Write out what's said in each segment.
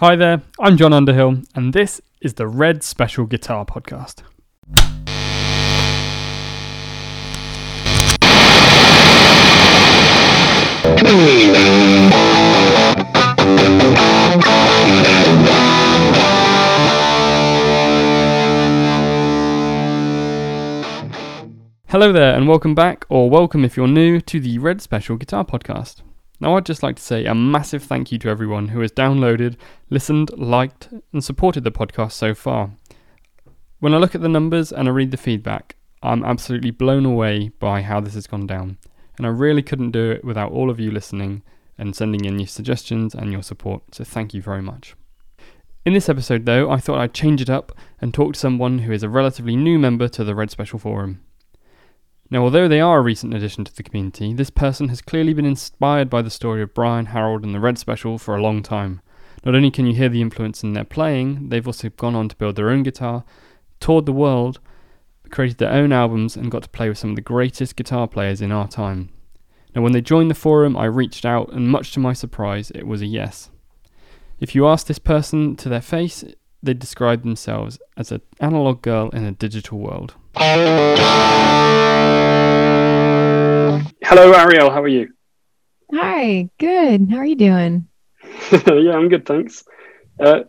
Hi there, I'm John Underhill, and this is the Red Special Guitar Podcast. Hello there, and welcome back, or welcome if you're new, to the Red Special Guitar Podcast. Now, I'd just like to say a massive thank you to everyone who has downloaded, listened, liked, and supported the podcast so far. When I look at the numbers and I read the feedback, I'm absolutely blown away by how this has gone down, and I really couldn't do it without all of you listening and sending in your suggestions and your support, so thank you very much. In this episode, though, I thought I'd change it up and talk to someone who is a relatively new member to the Red Special Forum. Now, although they are a recent addition to the community, this person has clearly been inspired by the story of Brian, Harold, and the Red Special for a long time. Not only can you hear the influence in their playing, they've also gone on to build their own guitar, toured the world, created their own albums, and got to play with some of the greatest guitar players in our time. Now, when they joined the forum, I reached out, and much to my surprise, it was a yes. If you ask this person to their face, they describe themselves as an analog girl in a digital world. Hello, Arielle. How are you? Hi, good. How are you doing? yeah, I'm good, thanks. Uh,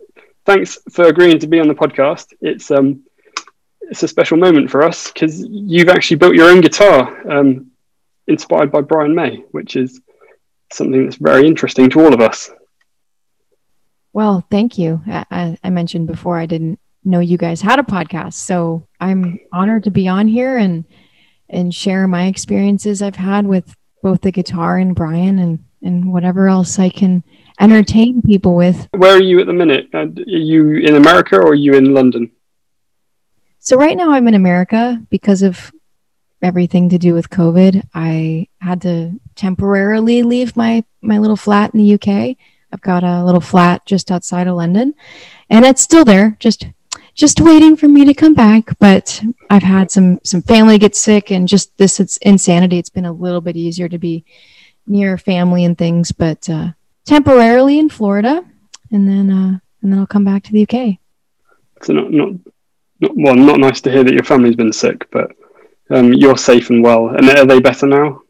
thanks for agreeing to be on the podcast. It's um, it's a special moment for us because you've actually built your own guitar, um, inspired by Brian May, which is something that's very interesting to all of us. Well, thank you. I, I mentioned before I didn't know you guys had a podcast, so I'm honored to be on here and and share my experiences I've had with both the guitar and Brian and and whatever else I can entertain people with. Where are you at the minute? Uh, are you in America or are you in London? So right now I'm in America because of everything to do with COVID. I had to temporarily leave my my little flat in the UK. I've got a little flat just outside of London, and it's still there, just just waiting for me to come back. But I've had some some family get sick, and just this it's insanity. It's been a little bit easier to be near family and things, but uh, temporarily in Florida, and then uh, and then I'll come back to the UK. So not not not well, not nice to hear that your family's been sick, but um, you're safe and well. And are they better now?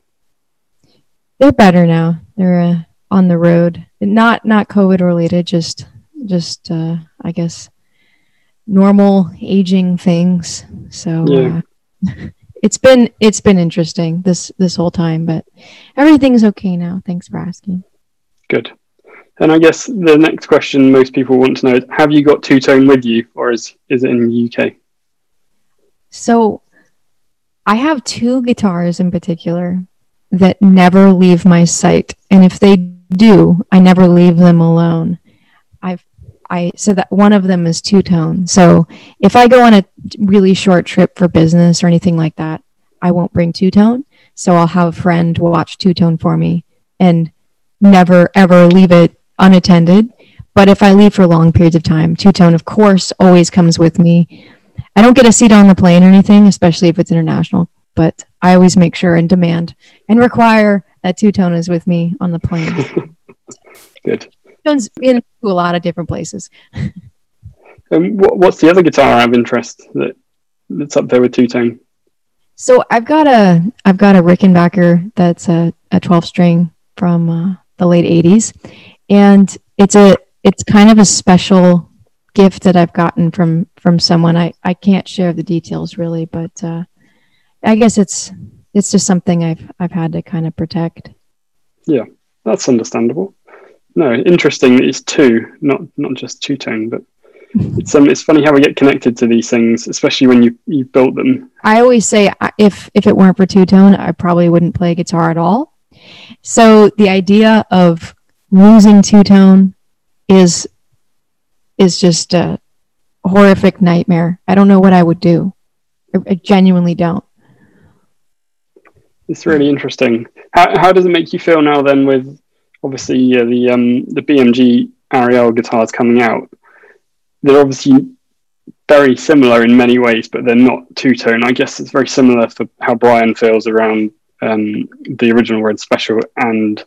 They're better now. They're uh, on the road, not not COVID related, just just uh, I guess normal aging things. So yeah. uh, it's been it's been interesting this this whole time, but everything's okay now. Thanks for asking. Good. And I guess the next question most people want to know is have you got two tone with you or is is it in the UK? So I have two guitars in particular that never leave my sight. And if they do, I never leave them alone. I've I so that one of them is two tone. So if I go on a really short trip for business or anything like that, I won't bring two tone. So I'll have a friend watch two tone for me and never ever leave it unattended. But if I leave for long periods of time, two tone of course always comes with me. I don't get a seat on the plane or anything, especially if it's international, but I always make sure and demand and require that two tone is with me on the plane. Good into a lot of different places. um, what, what's the other guitar I have interest that that's up there with two tone? So I've got a I've got a Rickenbacker that's a, a 12 string from uh, the late 80s, and it's a it's kind of a special gift that I've gotten from from someone. I I can't share the details really, but uh, I guess it's it's just something I've I've had to kind of protect. Yeah, that's understandable no, interesting. It's two, not not just two tone, but it's um, it's funny how we get connected to these things, especially when you you built them. I always say if if it weren't for two tone, I probably wouldn't play guitar at all. So the idea of losing two tone is is just a horrific nightmare. I don't know what I would do. I, I genuinely don't. It's really interesting. How how does it make you feel now then with obviously uh, the um, the BMG Arielle guitars coming out, they're obviously very similar in many ways, but they're not two tone. I guess it's very similar for how Brian feels around um, the original Red Special and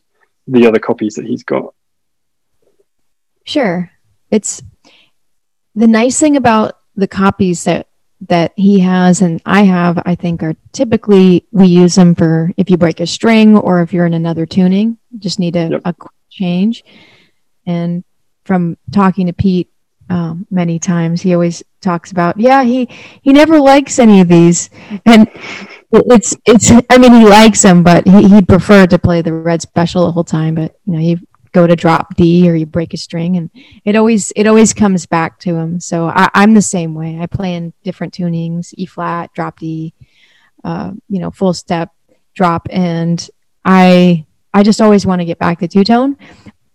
the other copies that he's got. Sure. it's the nice thing about the copies that that he has and I have, I think, are typically we use them for if you break a string or if you're in another tuning, just need a, yep. a change. And from talking to Pete um, many times, he always talks about, yeah, he he never likes any of these, and it's it's. I mean, he likes them, but he he'd prefer to play the red special the whole time. But you know, he go to drop D or you break a string and it always it always comes back to him. So I, am the same way. I play in different tunings, E flat, drop D, uh, you know, full step, drop, and I I just always want to get back to two tone.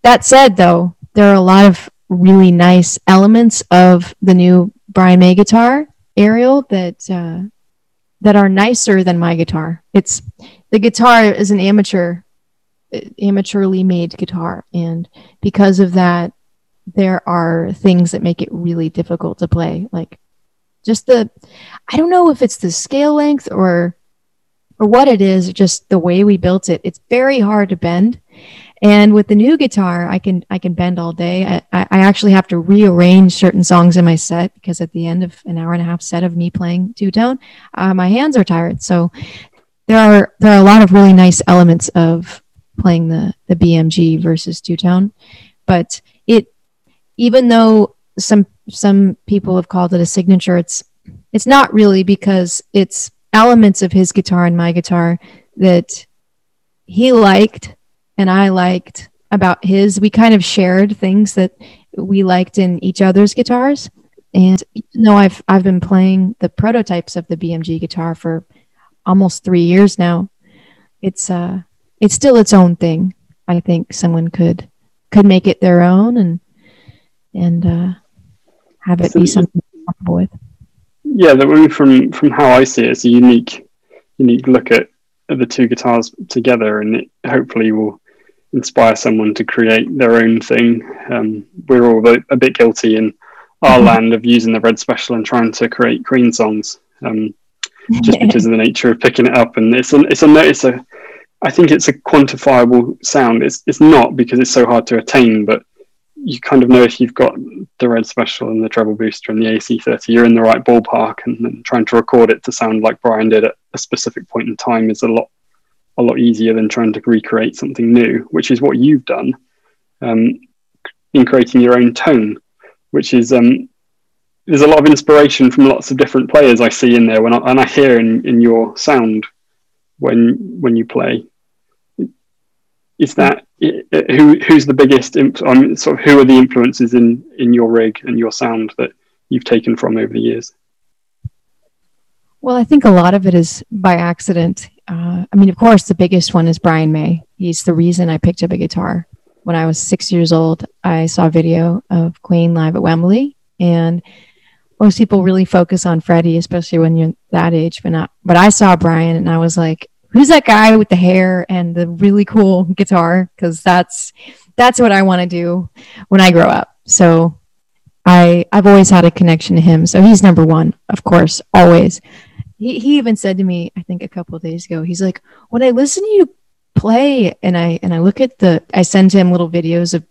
That said, though, there are a lot of really nice elements of the new Brian May guitar Arielle that uh, that are nicer than my guitar. It's the guitar is an amateur amateurly made guitar. And because of that there are things that make it really difficult to play. Like just the i don't know if it's the scale length or or what it is just the way we built it. It's very hard to bend. And with the new guitar i can i can bend all day. I, I actually have to rearrange certain songs in my set because at the end of an hour and a half set of me playing two tone uh, my hands are tired. So there are there are a lot of really nice elements of playing the the BMG versus two tone, but it even though some some people have called it a signature, it's it's not really because it's elements of his guitar and my guitar that he liked and I liked about his. We kind of shared things that we liked in each other's guitars. And even though I've I've been playing the prototypes of the BMG guitar for almost three years now, it's uh it's still its own thing. I think someone could could make it their own and and uh, have it so, be something comfortable with. Yeah, that from from how I see it, it's a unique unique look at, at the two guitars together, and it hopefully will inspire someone to create their own thing. Um, we're all a, a, bit guilty in our mm-hmm. land of using the red special and trying to create Queen songs, um, just because of the nature of picking it up. And it's a it's a it's a I think it's a quantifiable sound. It's it's not because it's so hard to attain, but you kind of know if you've got the red special and the treble booster and the AC30, you're in the right ballpark, and, and trying to record it to sound like Brian did at a specific point in time is a lot a lot easier than trying to recreate something new, which is what you've done um, in creating your own tone, which is um, there's a lot of inspiration from lots of different players I see in there when I, and I hear in, in your sound when when you play. Is that who who's the biggest imp- mean, sort of who are the influences in in your rig and your sound that you've taken from over the years? Well i think a lot of it is by accident. Uh, i mean of course the biggest one is brian may. He's the reason i picked up a guitar. When i was six years old i saw a video of queen live at wembley and most people really focus on Freddie, especially when you're that age, but not. But I saw Brian and I was like, who's that guy with the hair and the really cool guitar? Because that's that's what I want to do when I grow up. So I I've always had a connection to him. So he's number one, of course, always. He he even said to me, I think a couple days ago, he's like, when I listen to you play and I and I look at the I send him little videos of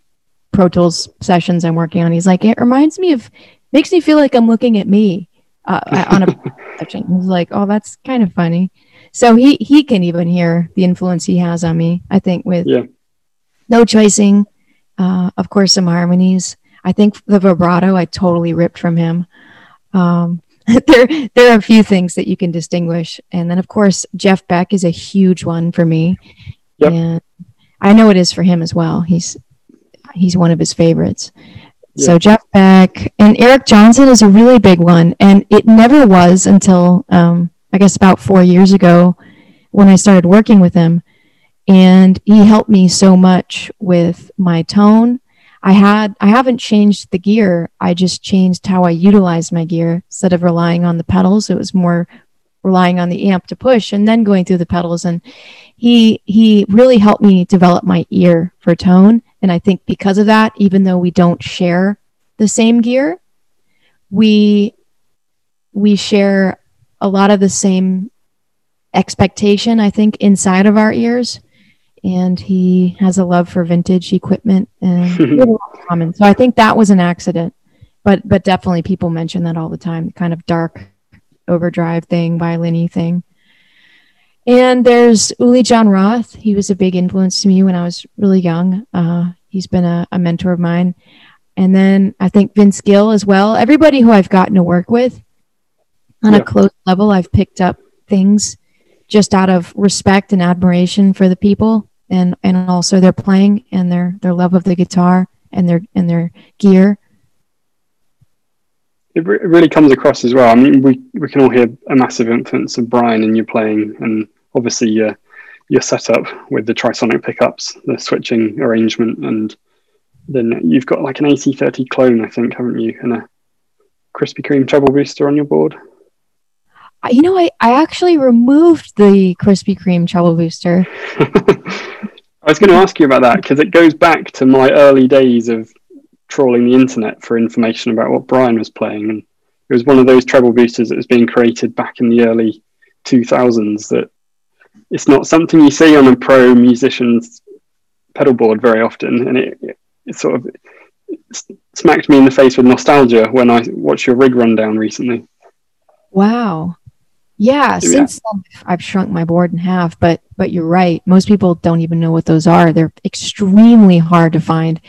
Pro Tools sessions I'm working on. He's like, it reminds me of makes me feel like I'm looking at me uh, on a section. He's like, oh, that's kind of funny. So he he can even hear the influence he has on me. I think with yeah. no choicing, uh, of course, some harmonies. I think the vibrato I totally ripped from him. Um, there there are a few things that you can distinguish, and then of course Jeff Beck is a huge one for me, yep. and I know it is for him as well. He's he's one of his favorites. So Jeff Beck and Eric Johnson is a really big one, and it never was until um, I guess about four years ago when I started working with him, and he helped me so much with my tone. I had I haven't changed the gear. I just changed how I utilized my gear instead of relying on the pedals. It was more relying on the amp to push and then going through the pedals and he he really helped me develop my ear for tone and I think because of that, even though we don't share the same gear, we we share a lot of the same expectation, I think, inside of our ears. and he has a love for vintage equipment and we have a lot in common. So I think that was an accident, but but definitely people mention that all the time, kind of dark overdrive thing, violin thing. And there's Uli John Roth. He was a big influence to me when I was really young. Uh, he's been a, a mentor of mine. And then I think Vince Gill as well. Everybody who I've gotten to work with on Yeah. a close level, I've picked up things just out of respect and admiration for the people and, and also their playing and their, their love of the guitar and their and their gear. It, re- it really comes across as well. I mean, we, we can all hear a massive influence of Brian in your playing, and obviously your your setup with the trisonic pickups, the switching arrangement, and then you've got like an AC30 clone, I think, haven't you, and a Krispy Kreme treble booster on your board. Uh, you know, I, I actually removed the Krispy Kreme treble booster. I was going to ask you about that because it goes back to my early days of trawling the internet for information about what Brian was playing, and it was one of those treble boosters that was being created back in the early 2000s. That it's not something you see on a pro musician's pedal board very often, and it, it, sort of smacked me in the face with nostalgia when I watched your rig rundown recently. Wow. Yeah, since then I've shrunk my board in half, but but you're right. Most people don't even know what those are. They're extremely hard to find.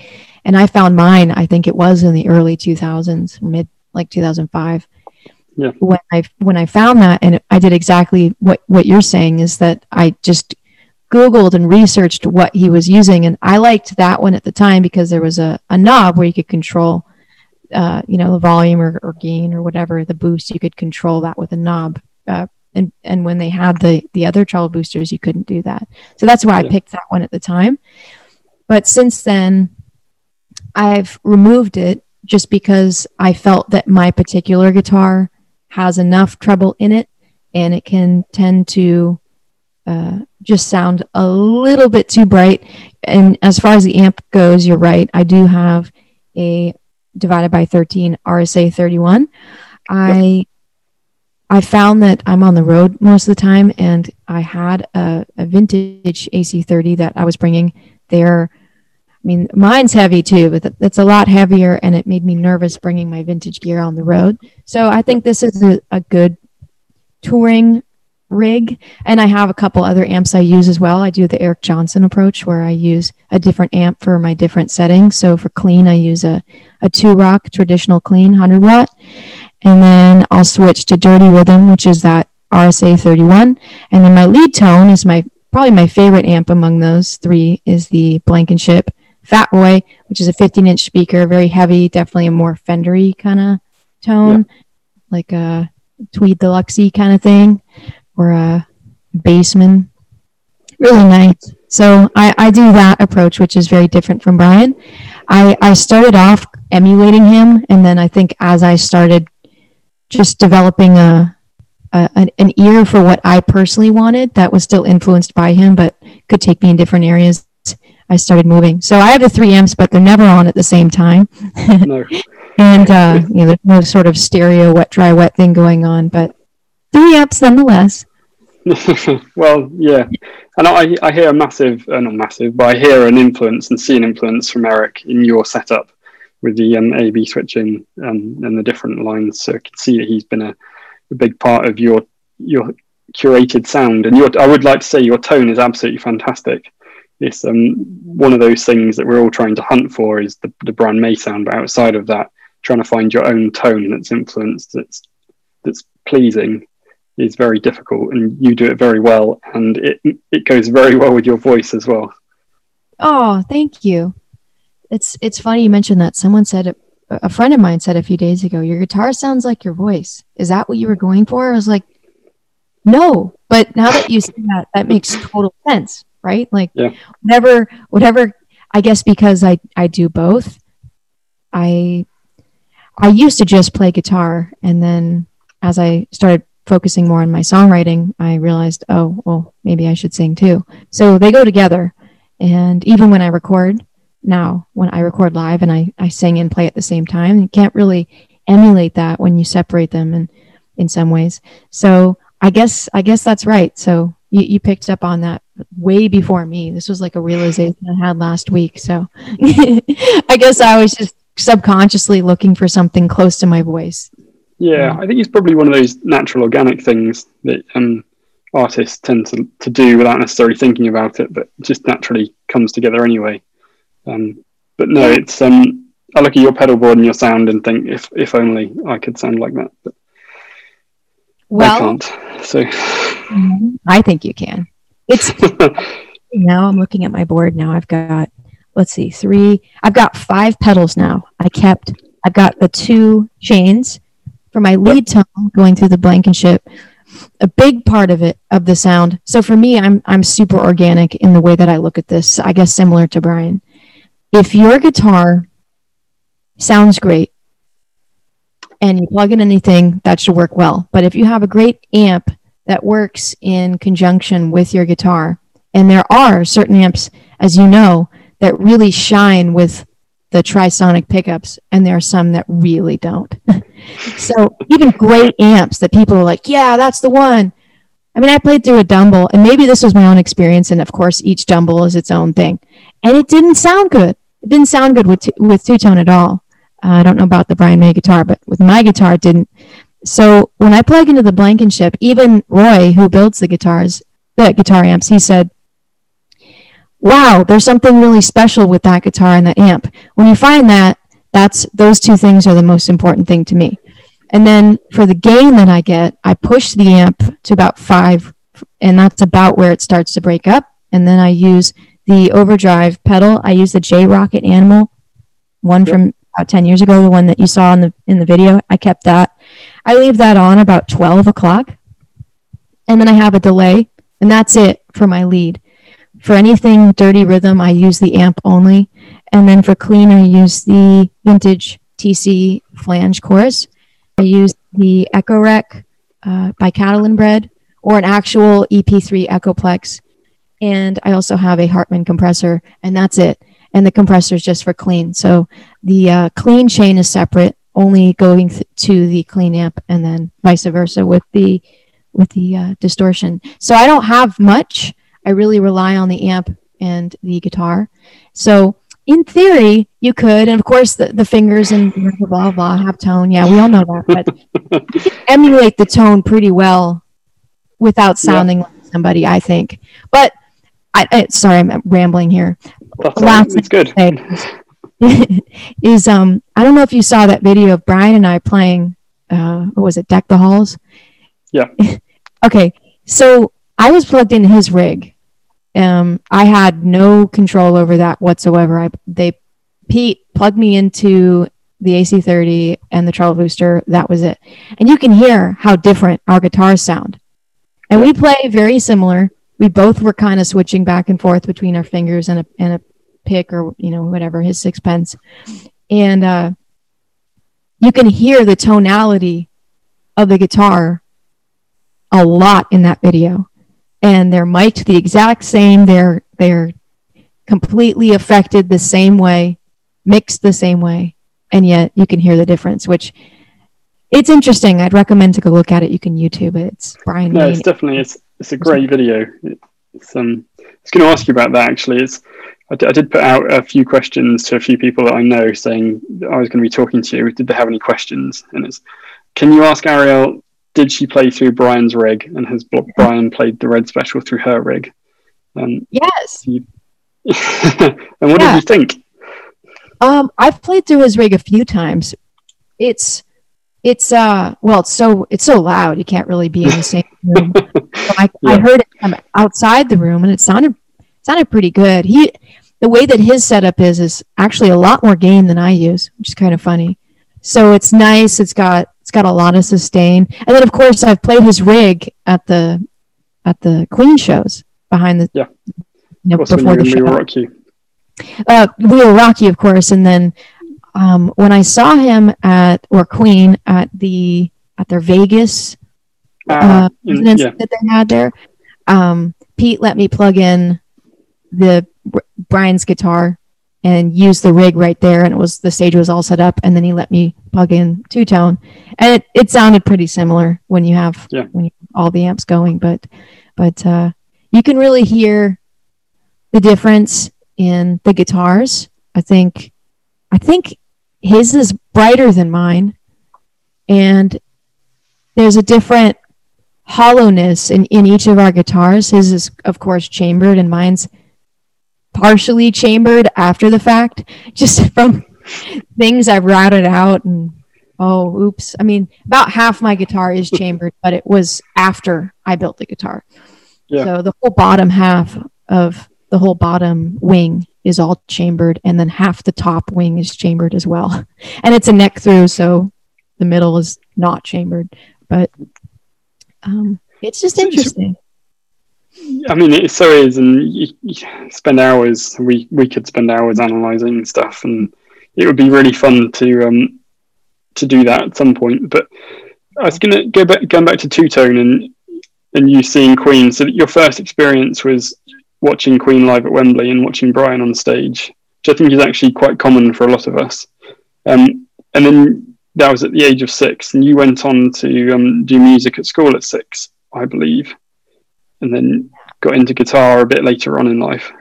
And I found mine, I think it was in the early 2000s, mid like 2005. Yeah. When I when I found that and I did exactly what what you're saying is that I just googled and researched what he was using and I liked that one at the time because there was a, a knob where you could control uh, you know, the volume or, or gain or whatever, the boost, you could control that with a knob. Uh, and, and when they had the, the other treble boosters, you couldn't do that. So that's why Yeah. I picked that one at the time. But since then, I've removed it just because I felt that my particular guitar has enough treble in it and it can tend to uh, just sound a little bit too bright. And as far as the amp goes, you're right. I do have a divided by 13 RSA 31. I I found that I'm on the road most of the time, and I had a, a vintage AC30 that I was bringing there. I mean, mine's heavy too, but it's a lot heavier, and it made me nervous bringing my vintage gear on the road. So I think this is a, a good touring rig, and I have a couple other amps I use as well. I do the Eric Johnson approach, where I use a different amp for my different settings. So for clean, I use a a Two-Rock traditional clean 100 watt and then I'll switch to dirty rhythm which is that RSA 31 and then my lead tone is my probably my favorite amp among those three is the Blankenship Fat Boy which is a 15 inch speaker very heavy definitely a more Fendery kind of tone like a Tweed Deluxe kind of thing or a Bassman really nice. So I, I do that approach which is very different from Brian. I, I started off emulating him and then i think as i started just developing a, a an, an ear for what i personally wanted that was still influenced by him but could take me in different areas i started moving so i have the three amps but they're never on at the same time No, and uh, you know there's no sort of stereo wet dry wet thing going on but three amps nonetheless well, yeah, and I, I hear a massive, uh, not massive, but I hear an influence and see an influence from Eric in your setup with the um, A/B switching um, and the different lines. So I can see that he's been a, a big part of your your curated sound. And your, I would like to say your tone is absolutely fantastic. It's um, one of those things that we're all trying to hunt for is the, the Brian May sound, but outside of that, trying to find your own tone that's influenced, that's that's pleasing is very difficult and you do it very well and it it goes very well with your voice as well Oh, thank you. It's it's funny you mentioned that. Someone said a friend of mine said a few days ago, "Your guitar sounds like your voice." Is that what you were going for? I was like, "No," but now that you say that, that makes total sense, right? Like, Yeah. whatever, whatever. I guess because I I do both. I I used to just play guitar, and then as I started focusing more on my songwriting, I realized, oh, well, maybe I should sing too. So they go together. And even when I record now, when I record live and I, I sing and play at the same time, you can't really emulate that when you separate them and in some ways. So I guess I guess that's right. So you, you picked up on that way before me. This was like a realization I had last week. So I guess I was just subconsciously looking for something close to my voice. Yeah, I think it's probably one of those natural organic things that um, artists tend to, to do without necessarily thinking about it, but just naturally comes together anyway. Um, but no, it's um, I look at your pedal board and your sound and think if if only I could sound like that, but Well, I can't. So mm-hmm. I think you can. It's now I'm looking at my board now. I've got let's see, three. I've got five pedals now. I kept. I've got the two chains for my lead tone going through the Blankenship. A big part of it of the sound. So for me, I'm I'm super organic in the way that I look at this. I guess similar to Brian. If your guitar sounds great and you plug in anything, that should work well. But if you have a great amp that works in conjunction with your guitar. And there are certain amps, as you know, that really shine with the trisonic pickups, and there are some that really don't. so even great amps that people are like, yeah, that's the one. I mean, I played through a Dumble, and maybe this was my own experience, and of course, each Dumble is its own thing, and it didn't sound good. It didn't sound good with two, with two tone at all. Uh, I don't know about the Brian May guitar, but with my guitar, it didn't. So when I plug into the Blankenship, even Roy, who builds the guitars, the guitar amps, he said, "Wow, there's something really special with that guitar and that amp." When you find that, that's those two things are the most important thing to me. And then for the gain that I get, I push the amp to about five, and that's about where it starts to break up. And then I use the overdrive pedal. I use the J Rockett Animal, one Yep. from about 10 years ago, the one that you saw in the in the video. I kept that. I leave that on about 12 o'clock. And then I have a delay, and that's it for my lead. For anything dirty rhythm, I use the amp only. And then for clean, I use the vintage TC flange chorus. I use the Echorec uh, by Catalinbread or an actual EP3 Echoplex. And I also have a Hartman compressor, and that's it. And the compressor is just for clean. So the uh, clean chain is separate, only going th- to the clean amp, and then vice versa with the with the uh, distortion. So I don't have much. I really rely on the amp and the guitar. So in theory, you could, and of course the, the fingers and blah blah blah have tone. Yeah, we all know that. But you can emulate the tone pretty well without Yeah. sounding like somebody, I think. But I, I sorry, I'm rambling here. That's Last all, it's good. is um I don't know if you saw that video of Brian and I playing uh what was it, Deck the Halls? Yeah. okay. So I was plugged in his rig. Um I had no control over that whatsoever. I they Pete plugged me into the AC30 and the treble booster. That was it. And you can hear how different our guitars sound. And we play very similar. We both were kind of switching back and forth between our fingers and a and a pick or you know whatever his sixpence, and uh, you can hear the tonality of the guitar a lot in that video, and they're mic'd the exact same. They're they're completely affected the same way, mixed the same way, and yet you can hear the difference, which. It's interesting. I'd recommend to go look at it. You can YouTube it. It's Brian. No, it's definitely it's it's a great video. It's um, I was going to ask you about that actually. It's I did put out a few questions to a few people that I know, saying that I was going to be talking to you. Did they have any questions? And it's can you ask Arielle? Did she play through Brian's rig, and has Brian played the Red Special through her rig? Um, yes. and what Yeah. did you think? Um, I've played through his rig a few times. It's it's uh well it's so it's so loud you can't really be in the same room. So I, I heard it from outside the room and it sounded sounded pretty good. He the way that his setup is is actually a lot more gain than I use, which is kind of funny. So it's nice. It's got it's got a lot of sustain. And then of course I've played his rig at the at the Queen shows behind the Yeah. you know, Of course, when before the show uh, we were Rocky, of course, and then um, when I saw him at or Queen at the at their Vegas uh, Ah, in- yeah, that they had there, um, Pete let me plug in the Brian's guitar and use the rig right there, and it was the stage was all set up, and then he let me plug in two tone, and it, it sounded pretty similar when you have Yeah. when you all the amps going, but but uh, you can really hear the difference in the guitars. I think I think his is brighter than mine and there's a different hollowness in, in each of our guitars. His is of course chambered and mine's partially chambered after the fact, just from things I've routed out and oh oops. I mean about half my guitar is chambered, but it was after I built the guitar. Yeah. So the whole bottom half of the whole bottom wing is all chambered, and then half the top wing is chambered as well. And it's a neck through, so the middle is not chambered. But um, it's just interesting. I mean, it so is, and you, you spend hours. We we could spend hours analyzing stuff, and it would be really fun to um to do that at some point. But I was gonna go back going back to two tone and and you seeing Queen. So that your first experience was watching Queen live at Wembley and watching Brian on stage, which I think is actually quite common for a lot of us. Um, and then that was at the age of six, and you went on to um, do music at school at six, I believe, and then got into guitar a bit later on in life.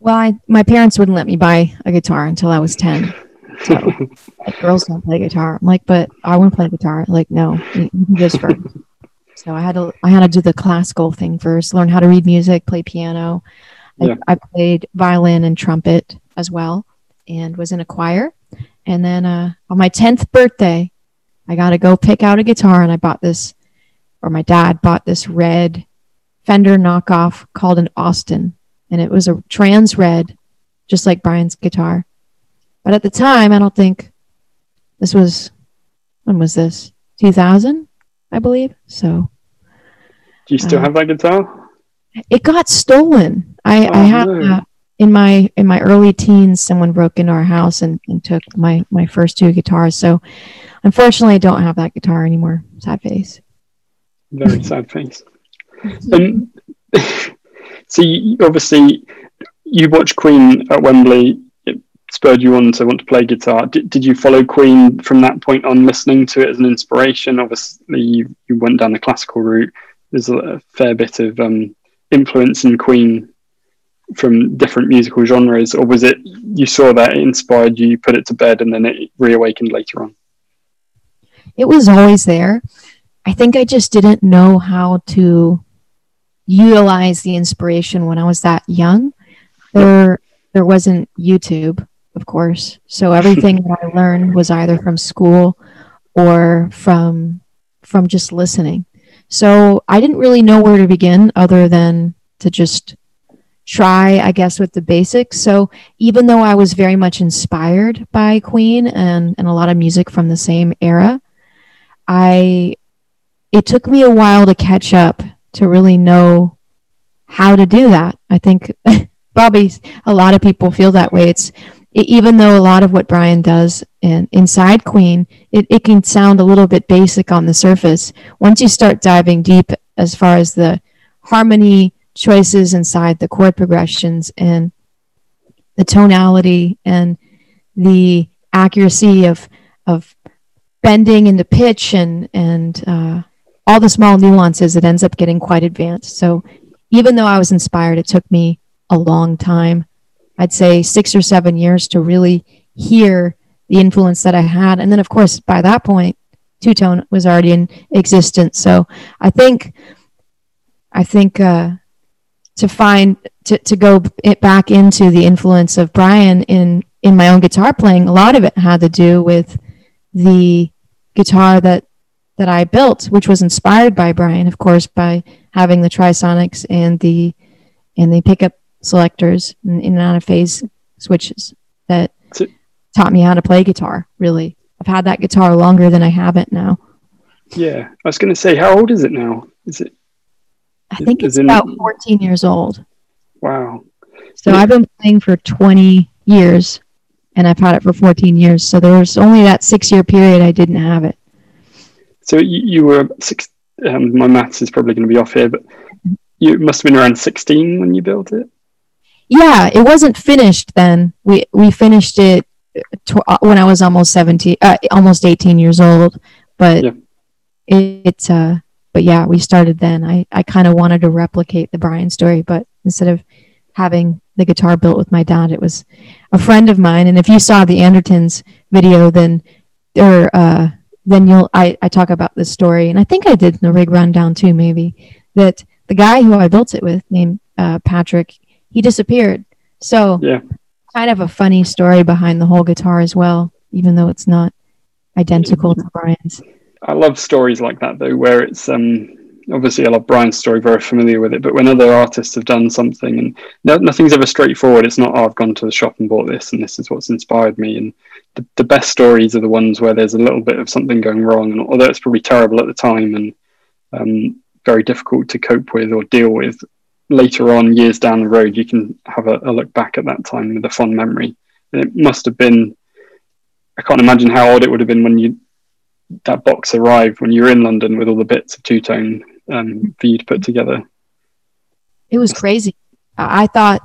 Well, I, my parents wouldn't let me buy a guitar until I was 10. So, like, girls don't play guitar. I'm like, but I want to play guitar. Like, no, you, this first. So I had to I had to do the classical thing first, learn how to read music, play piano. Yeah. I, I played violin and trumpet as well, and was in a choir. And then uh, on my tenth birthday, I got to go pick out a guitar, and I bought this, or my dad bought this red Fender knockoff called an Austin, and it was a trans red, just like Brian's guitar. But at the time, I don't think this was when was this? 2000, I believe. So Do you still Uh, have that guitar? it got stolen. I, I Oh, have no. uh, in my in my early teens, someone broke into our house and, and took my my first two guitars. So unfortunately, I don't have that guitar anymore. Sad face. Very sad face. Um, so you, obviously, you watched Queen at Wembley. Spurred you on to want to play guitar. Did, did you follow Queen from that point on, listening to it as an inspiration? Obviously, you, you went down the classical route. There's a fair bit of um, influence in Queen from different musical genres, or was it you saw that it inspired you, you put it to bed, and then it reawakened later on? It was always there. I think I just didn't know how to utilize the inspiration when I was that young. There there wasn't YouTube, of course. So everything that I learned was either from school or from from just listening. So I didn't really know where to begin other than to just try, I guess, with the basics. So even though I was very much inspired by Queen and, and a lot of music from the same era, I it took me a while to catch up to really know how to do that. I think probably a lot of people feel that way. It's even though a lot of what Brian does in, inside Queen, it, it can sound a little bit basic on the surface. Once you start diving deep as far as the harmony choices inside the chord progressions and the tonality and the accuracy of of bending into pitch and and uh, all the small nuances, it ends up getting quite advanced. So even though I was inspired, it took me a long time. I'd say six or seven years to really hear the influence that I had, and then of course by that point, two tone was already in existence. So I think I think uh, to find to, to go it back into the influence of Brian in in my own guitar playing, a lot of it had to do with the guitar that that I built, which was inspired by Brian, of course, by having the trisonics and the and the pickup selectors and in and out of phase switches that So- taught me how to play guitar. Really, I've had that guitar longer than I have it now. Yeah, I was going to say, how old is it now? Is it I think it's about 14 years old. wow? So Yeah. I've been playing for 20 years and I've had it for 14 years. So there was only that six year period I didn't have it. So you, you were six. Um, my maths is probably going to be off here, but you must have been around sixteen when you built it. Yeah, it wasn't finished then. We we finished it tw- uh, when I was almost 17, uh, almost 18 years old. But Yeah. it, it's uh, but yeah, we started then. I, I kind of wanted to replicate the Brian story, but instead of having the guitar built with my dad, it was a friend of mine. And if you saw the Andertons video, then or uh, then you'll I, I talk about this story, and I think I did in the rig rundown too, maybe that the guy who I built it with, named uh, Patrick, he disappeared. So Yeah. kind of a funny story behind the whole guitar as well, even though it's not identical to Brian's. I love stories like that though, where it's um obviously I love Brian's story, very familiar with it. But when other artists have done something and no, nothing's ever straightforward, it's not oh, I've gone to the shop and bought this and this is what's inspired me. And the, the best stories are the ones where there's a little bit of something going wrong, and although it's probably terrible at the time and um, very difficult to cope with or deal with, later on, years down the road, you can have a, a look back at that time with a fond memory. And it must have been. I can't imagine how odd it would have been when you that box arrived when you were in London with all the bits of two tone um, for you to put together. It was crazy. I thought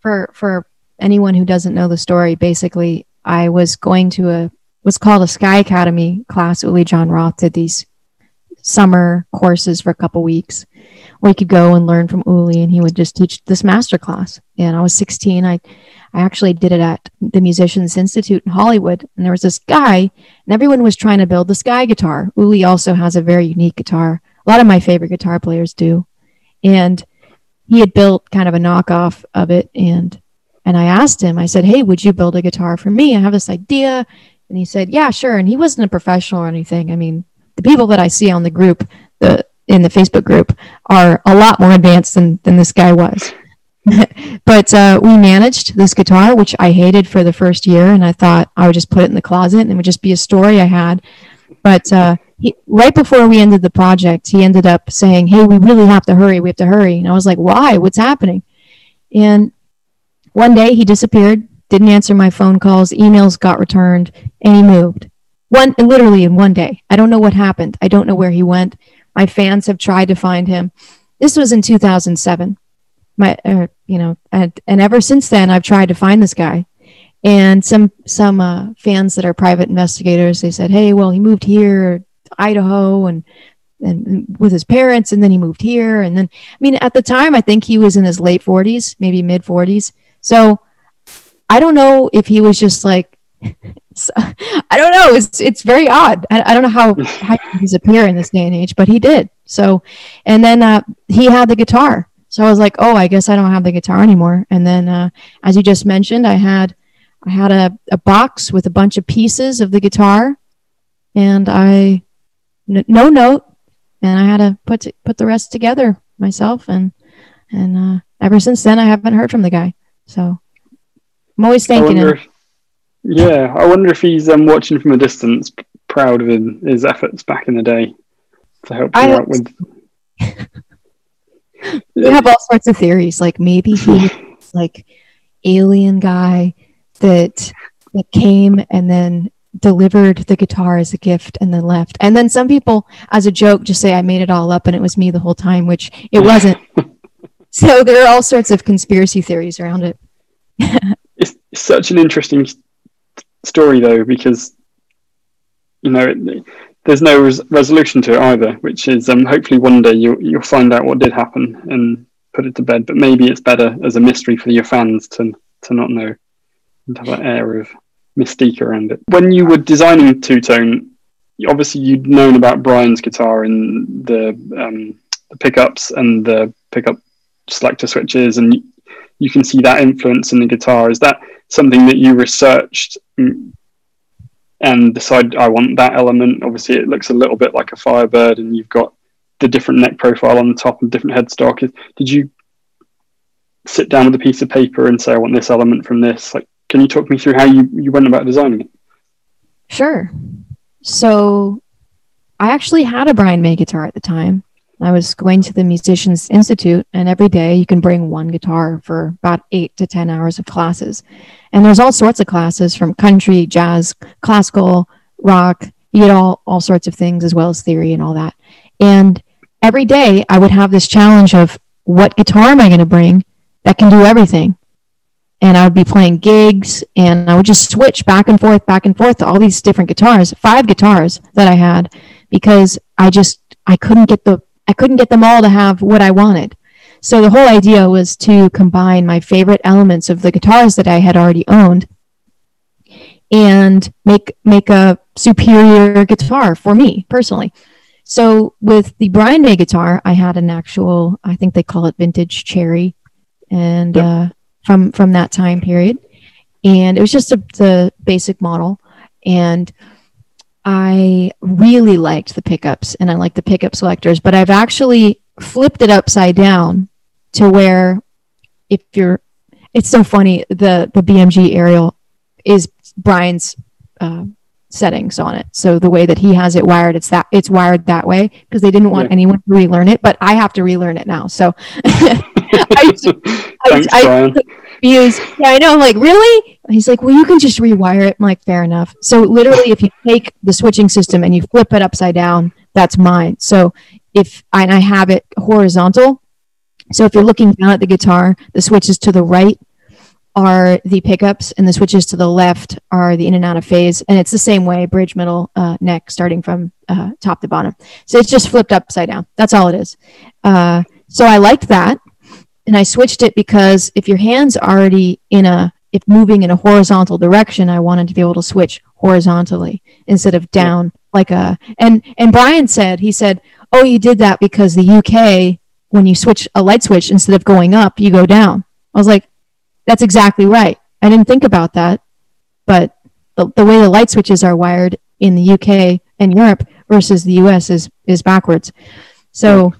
for for anyone who doesn't know the story, basically I was going to a what's called a Sky Academy class. Uli John Roth did these summer courses for a couple weeks where you could go and learn from Uli and he would just teach this master class. And I was 16. I I actually did it at the Musicians Institute in Hollywood. And there was this guy, and everyone was trying to build the Sky guitar. Uli also has a very unique guitar. A lot of my favorite guitar players do. And he had built kind of a knockoff of it and and I asked him, I said, Hey, would you build a guitar for me? I have this idea. And he said, Yeah, sure. And he wasn't a professional or anything. I mean, the people that I see on the group, the in the Facebook group, are a lot more advanced than, than this guy was. but uh, we managed this guitar, which I hated for the first year, and I thought I would just put it in the closet and it would just be a story I had. But uh, he, right before we ended the project, he ended up saying, "Hey, we really have to hurry. We have to hurry." And I was like, "Why? What's happening?" And one day he disappeared, didn't answer my phone calls, emails got returned, and he moved. One literally in one day. I don't know what happened. I don't know where he went. My fans have tried to find him. This was in 2007. My, uh, you know, and, and ever since then, I've tried to find this guy. And some some uh, fans that are private investigators, they said, "Hey, well, he moved here, to Idaho, and and with his parents, and then he moved here, and then I mean, at the time, I think he was in his late 40s, maybe mid 40s. So I don't know if he was just like, so- I don't know. It's it's very odd. I, I don't know how how he can disappear in this day and age, but he did. So, and then uh, he had the guitar. So I was like, oh, I guess I don't have the guitar anymore. And then, uh, as you just mentioned, I had I had a, a box with a bunch of pieces of the guitar, and I n- no note, and I had to put put the rest together myself. And and uh, ever since then, I haven't heard from the guy. So I'm always thanking him. if, yeah, I wonder if he's um, watching from a distance, proud of his, his efforts back in the day to help I you out with. We have all sorts of theories. Like maybe he's like alien guy that that came and then delivered the guitar as a gift and then left. And then some people, as a joke, just say I made it all up and it was me the whole time, which it wasn't. so there are all sorts of conspiracy theories around it. it's, such an interesting story though because you know it, there's no res- resolution to it either which is um, hopefully one day you'll, you'll find out what did happen and put it to bed but maybe it's better as a mystery for your fans to to not know and have that air of mystique around it when you were designing two tone obviously you'd known about brian's guitar and the um, the pickups and the pickup selector switches and you can see that influence in the guitar. Is that something that you researched mm, and decide I want that element? Obviously, it looks a little bit like a Firebird, and you've got the different neck profile on the top and different headstock. Did you sit down with a piece of paper and say, "I want this element from this"? Like, can you talk me through how you, you went about designing it? Sure. So I actually had a Brian May guitar at the time. I was going to the Musicians Institute, and every day you can bring one guitar for about eight to 10 hours of classes. And there's all sorts of classes from country, jazz, classical, rock. You get all, all sorts of things as well as theory and all that. And every day I would have this challenge of what guitar am I going to bring that can do everything? and I would be playing gigs and I would just switch back and forth, back and forth to all these different guitars, five guitars that I had, because I just I couldn't get the I couldn't get them all to have what I wanted. So the whole idea was to combine my favorite elements of the guitars that I had already owned and make make a superior guitar for me personally. So with the Brian May guitar, I had an actual, I think they call it vintage cherry, and Yep. uh, from from that time period, and it was just a, the basic model, and I really liked the pickups and I like the pickup selectors, but I've actually flipped it upside down to where if you're, it's so funny the the BMG Arielle is Brian's uh, settings on it. So the way that he has it wired, it's that it's wired that way because they didn't want Yeah. anyone to relearn it, but I have to relearn it now. So I, Thanks, I- Brian. Confused. Yeah, I know. I'm like, really? He's like, well, you can just rewire it. I'm like, fair enough. So literally, if you take the switching system and you flip it upside down, that's mine. So if and I have it horizontal, so if you're looking down at the guitar, the switches to the right are the pickups, and the switches to the left are the in and out of phase. And it's the same way, bridge, middle, uh, neck, starting from uh, top to bottom. So it's just flipped upside down. That's all it is. Uh, so I liked that and I switched it because if your hand's already in a if moving in a horizontal direction, I wanted to be able to switch horizontally instead of down like a and and Brian said he said, "Oh, you did that because the UK when you switch a light switch instead of going up, you go down." I was like, "That's exactly right." I didn't think about that, but the, the way the light switches are wired in the UK and Europe versus the US is is backwards. So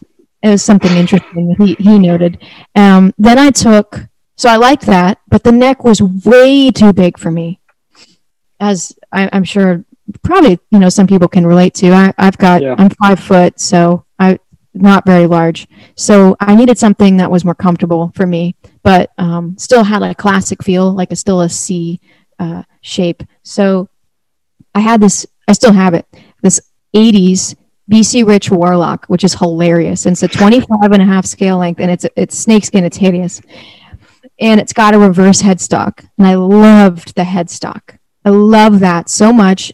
it was something interesting that he, he noted. Um, then I took, so I liked that, but the neck was way too big for me. As I, I'm sure, probably, you know, some people can relate to. I, I've got, Yeah. I'm five foot, so I, not very large. So I needed something that was more comfortable for me, but um, still had a classic feel, like a still a C uh, shape. So I had this, I still have it, this 80s BC Rich Warlock, which is hilarious. And it's a 25 and a half scale length and it's it's snakeskin, it's hideous. And it's got a reverse headstock. And I loved the headstock. I love that so much.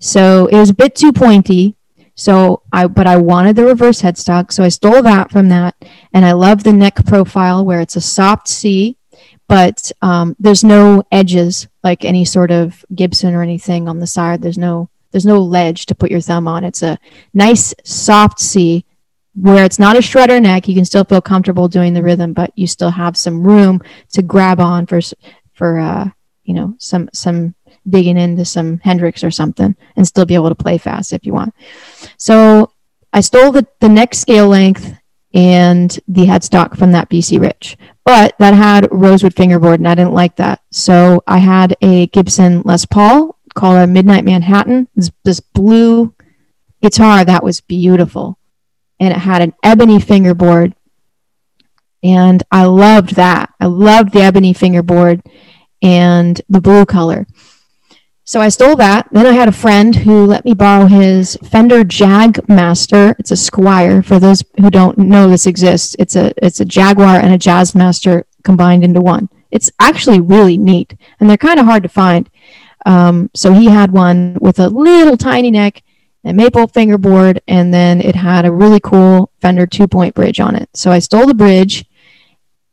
So it was a bit too pointy. So I but I wanted the reverse headstock. So I stole that from that. And I love the neck profile where it's a soft C, but um, there's no edges like any sort of Gibson or anything on the side. There's no there's no ledge to put your thumb on. It's a nice soft C where it's not a shredder neck. You can still feel comfortable doing the rhythm, but you still have some room to grab on for for uh, you know some some digging into some Hendrix or something and still be able to play fast if you want. So I stole the, the neck scale length and the headstock from that BC Rich, but that had rosewood fingerboard and I didn't like that. So I had a Gibson Les Paul called a Midnight Manhattan. This, this blue guitar that was beautiful, and it had an ebony fingerboard, and I loved that. I loved the ebony fingerboard and the blue color. So I stole that. Then I had a friend who let me borrow his Fender Jagmaster. It's a Squier. For those who don't know this exists, it's a it's a Jaguar and a Jazzmaster combined into one. It's actually really neat, and they're kind of hard to find. Um, so he had one with a little tiny neck, a maple fingerboard, and then it had a really cool Fender two point bridge on it. So I stole the bridge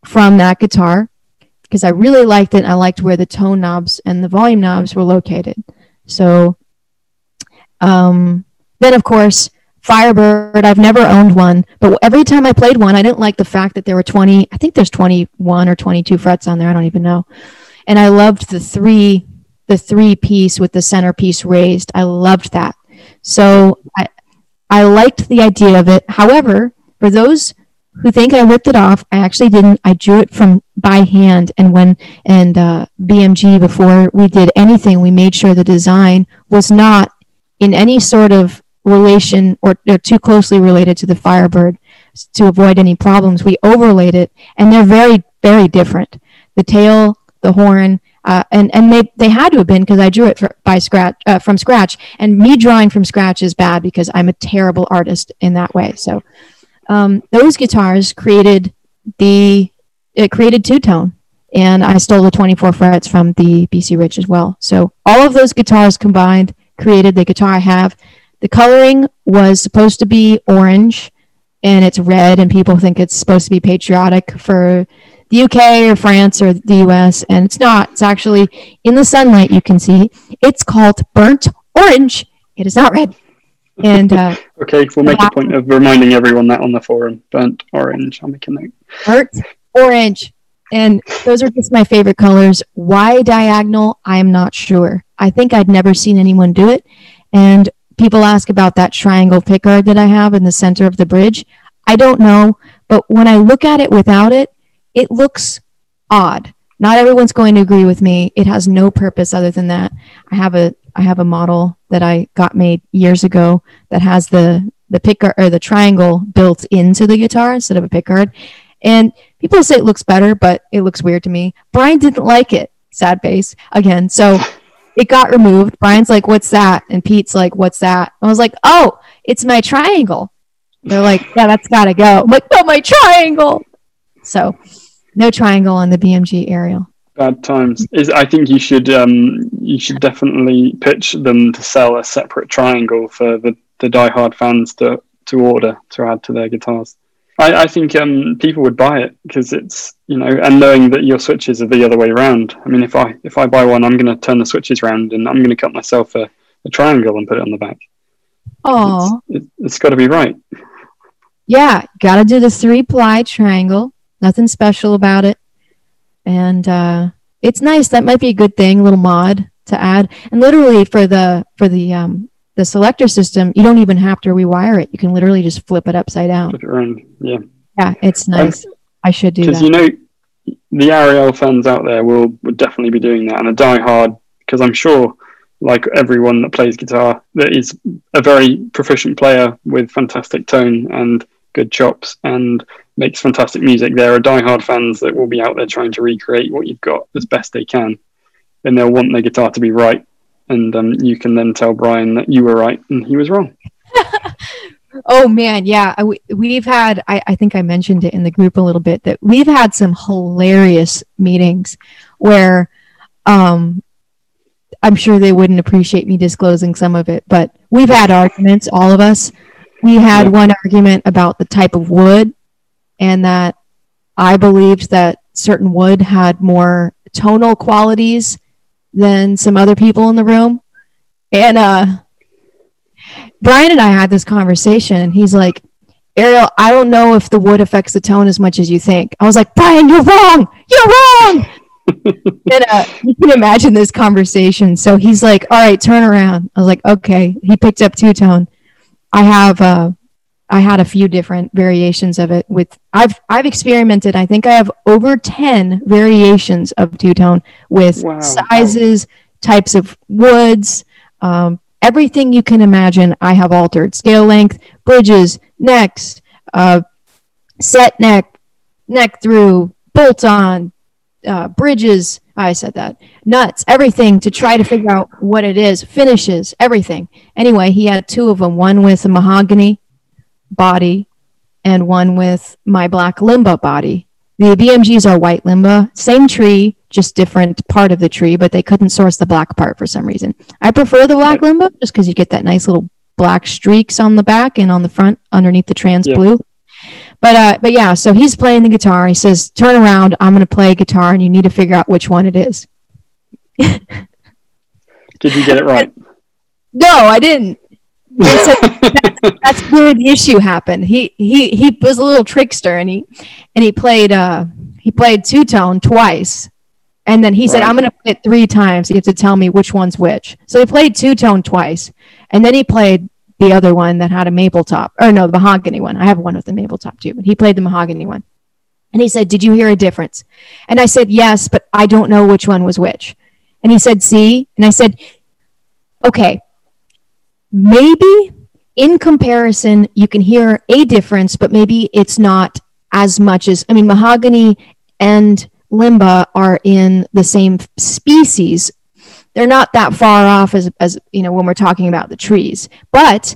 from that guitar because I really liked it. I liked where the tone knobs and the volume knobs were located. So um, then, of course, Firebird. I've never owned one, but every time I played one, I didn't like the fact that there were 20. I think there's 21 or 22 frets on there. I don't even know. And I loved the three the three piece with the centerpiece raised. I loved that. So I I liked the idea of it. However, for those who think I ripped it off, I actually didn't. I drew it from by hand, and when and uh, BMG before we did anything, we made sure the design was not in any sort of relation or, or too closely related to the Firebird to avoid any problems. We overlaid it, and they're very very different. The tail, the horn, uh, and and they they had to have been because I drew it for, by scratch uh, from scratch. And me drawing from scratch is bad because I'm a terrible artist in that way. So um, those guitars created the it created two tone, and I stole the 24 frets from the BC Rich as well. So all of those guitars combined created the guitar I have. The coloring was supposed to be orange and it's red and people think it's supposed to be patriotic for the UK or France or the US and it's not. It's actually in the sunlight you can see. It's called burnt orange. It is not red. And uh, okay, we'll make a point of reminding everyone that on the forum. Burnt orange. I'll make a note. Burnt orange. And those are just my favorite colors. Why diagonal? I'm not sure. I think I'd never seen anyone do it. And people ask about that triangle pickguard that I have in the center of the bridge. I don't know, but when I look at it without it, it looks odd. Not everyone's going to agree with me. It has no purpose other than that. I have a I have a model that I got made years ago that has the the picker or the triangle built into the guitar instead of a pickguard. And people say it looks better, but it looks weird to me. Brian didn't like it. Sad face again. So it got removed. Brian's like, "What's that?" And Pete's like, "What's that?" I was like, "Oh, it's my triangle." They're like, "Yeah, that's got to go." I'm like, "But my triangle." So, no triangle on the BMG Arielle. Bad times. Is I think you should um, you should definitely pitch them to sell a separate triangle for the the diehard fans to to order to add to their guitars. I, I think um, people would buy it because it's you know, and knowing that your switches are the other way around. I mean, if I if I buy one, I'm going to turn the switches around and I'm going to cut myself a, a triangle and put it on the back. Oh, it's, it, it's got to be right. Yeah, got to do the three ply triangle. Nothing special about it, and uh, it's nice. That might be a good thing, a little mod to add. And literally for the for the um, the selector system, you don't even have to rewire it. You can literally just flip it upside down. Flip it around. Yeah. Yeah, it's nice. Um, I should do that. Because you know, the Arielle fans out there will would definitely be doing that, and a die-hard because I'm sure, like everyone that plays guitar, that is a very proficient player with fantastic tone and good chops and makes fantastic music. There are die-hard fans that will be out there trying to recreate what you've got as best they can, and they'll want their guitar to be right and um, you can then tell Brian that you were right and he was wrong. oh man, yeah, we, have had. I, I think I mentioned it in the group a little bit that we've had some hilarious meetings where, um, I'm sure they wouldn't appreciate me disclosing some of it, but we've had arguments, all of us. We had yeah. one argument about the type of wood, and that I believed that certain wood had more tonal qualities than some other people in the room. And uh, Brian and I had this conversation. He's like, Arielle, I don't know if the wood affects the tone as much as you think. I was like, Brian, you're wrong. You're wrong. and uh, you can imagine this conversation. So he's like, all right, turn around. I was like, okay. He picked up two tone. I have uh, I had a few different variations of it with I've I've experimented. I think I have over 10 variations of two-tone with wow. sizes, types of woods, um, everything you can imagine I have altered. Scale length, bridges, necks, uh, set neck, neck through, bolt on, uh, bridges. I said that. Nuts, everything to try to figure out what it is. Finishes, everything. Anyway, he had two of them. One with a mahogany body and one with my black limba body. The BMGs are white limba, same tree, just different part of the tree, but they couldn't source the black part for some reason. I prefer the black limba just because you get that nice little black streaks on the back and on the front underneath the trans yeah. blue. But uh, but yeah, so he's playing the guitar. He says, "Turn around. I'm going to play guitar, and you need to figure out which one it is." Did you get it right? No, I didn't that's, that's where the issue happened. He he he was a little trickster, and he and he played uh he played two tone twice, and then he said, "I'm going to play it three times. You have to tell me which one's which." So he played two tone twice, and then he played the other one that had a maple top, or no, the mahogany one. I have one with the maple top too, but he played the mahogany one. And he said, "Did you hear a difference?" And I said, "Yes, but I don't know which one was which." And he said, "See?" And I said, "Okay." Maybe in comparison, you can hear a difference, but maybe it's not as much as, I mean, mahogany and limba are in the same species. They're not that far off as, as you know, when we're talking about the trees. But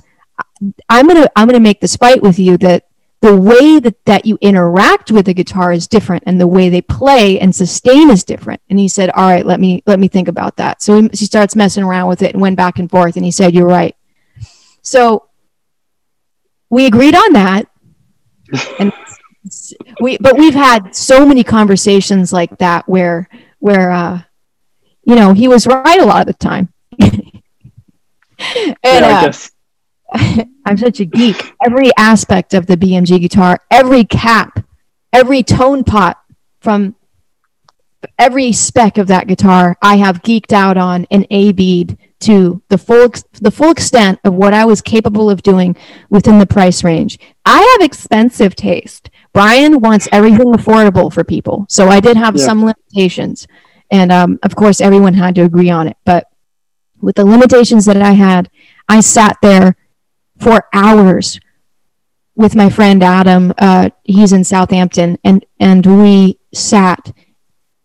I'm going to, I'm going to make this fight with you that the way that, that you interact with the guitar is different and the way they play and sustain is different and he said all right let me let me think about that so he, he starts messing around with it and went back and forth and he said you're right so we agreed on that. and we but we've had so many conversations like that where where uh you know he was right a lot of the time and yeah, I uh, guess. i'm such a geek every aspect of the bmg guitar every cap every tone pot from every spec of that guitar i have geeked out on and a bead to the full the full extent of what i was capable of doing within the price range i have expensive taste brian wants everything affordable for people so i did have Yeah. some limitations and um, of course everyone had to agree on it but with the limitations that i had i sat there for hours with my friend Adam. Uh, he's in Southampton, and and we sat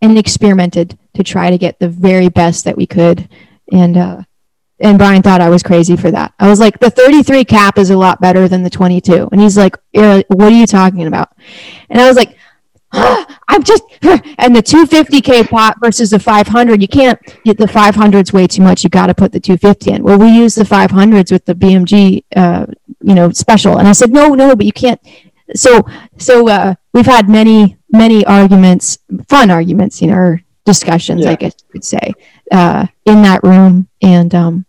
and experimented to try to get the very best that we could. And uh, and Brian thought I was crazy for that. I was like, the 33 cap is a lot better than the 22, and he's like, what are you talking about? And I was like. I'm just and the 250k pot versus the 500. You can't get the 500's way too much. You got to put the 250 in. Well, we use the 500s with the BMG uh, you know special and i said no no but you can't so so uh, we've had many many arguments fun arguments you know discussions i guess you could say uh, in that room. And um,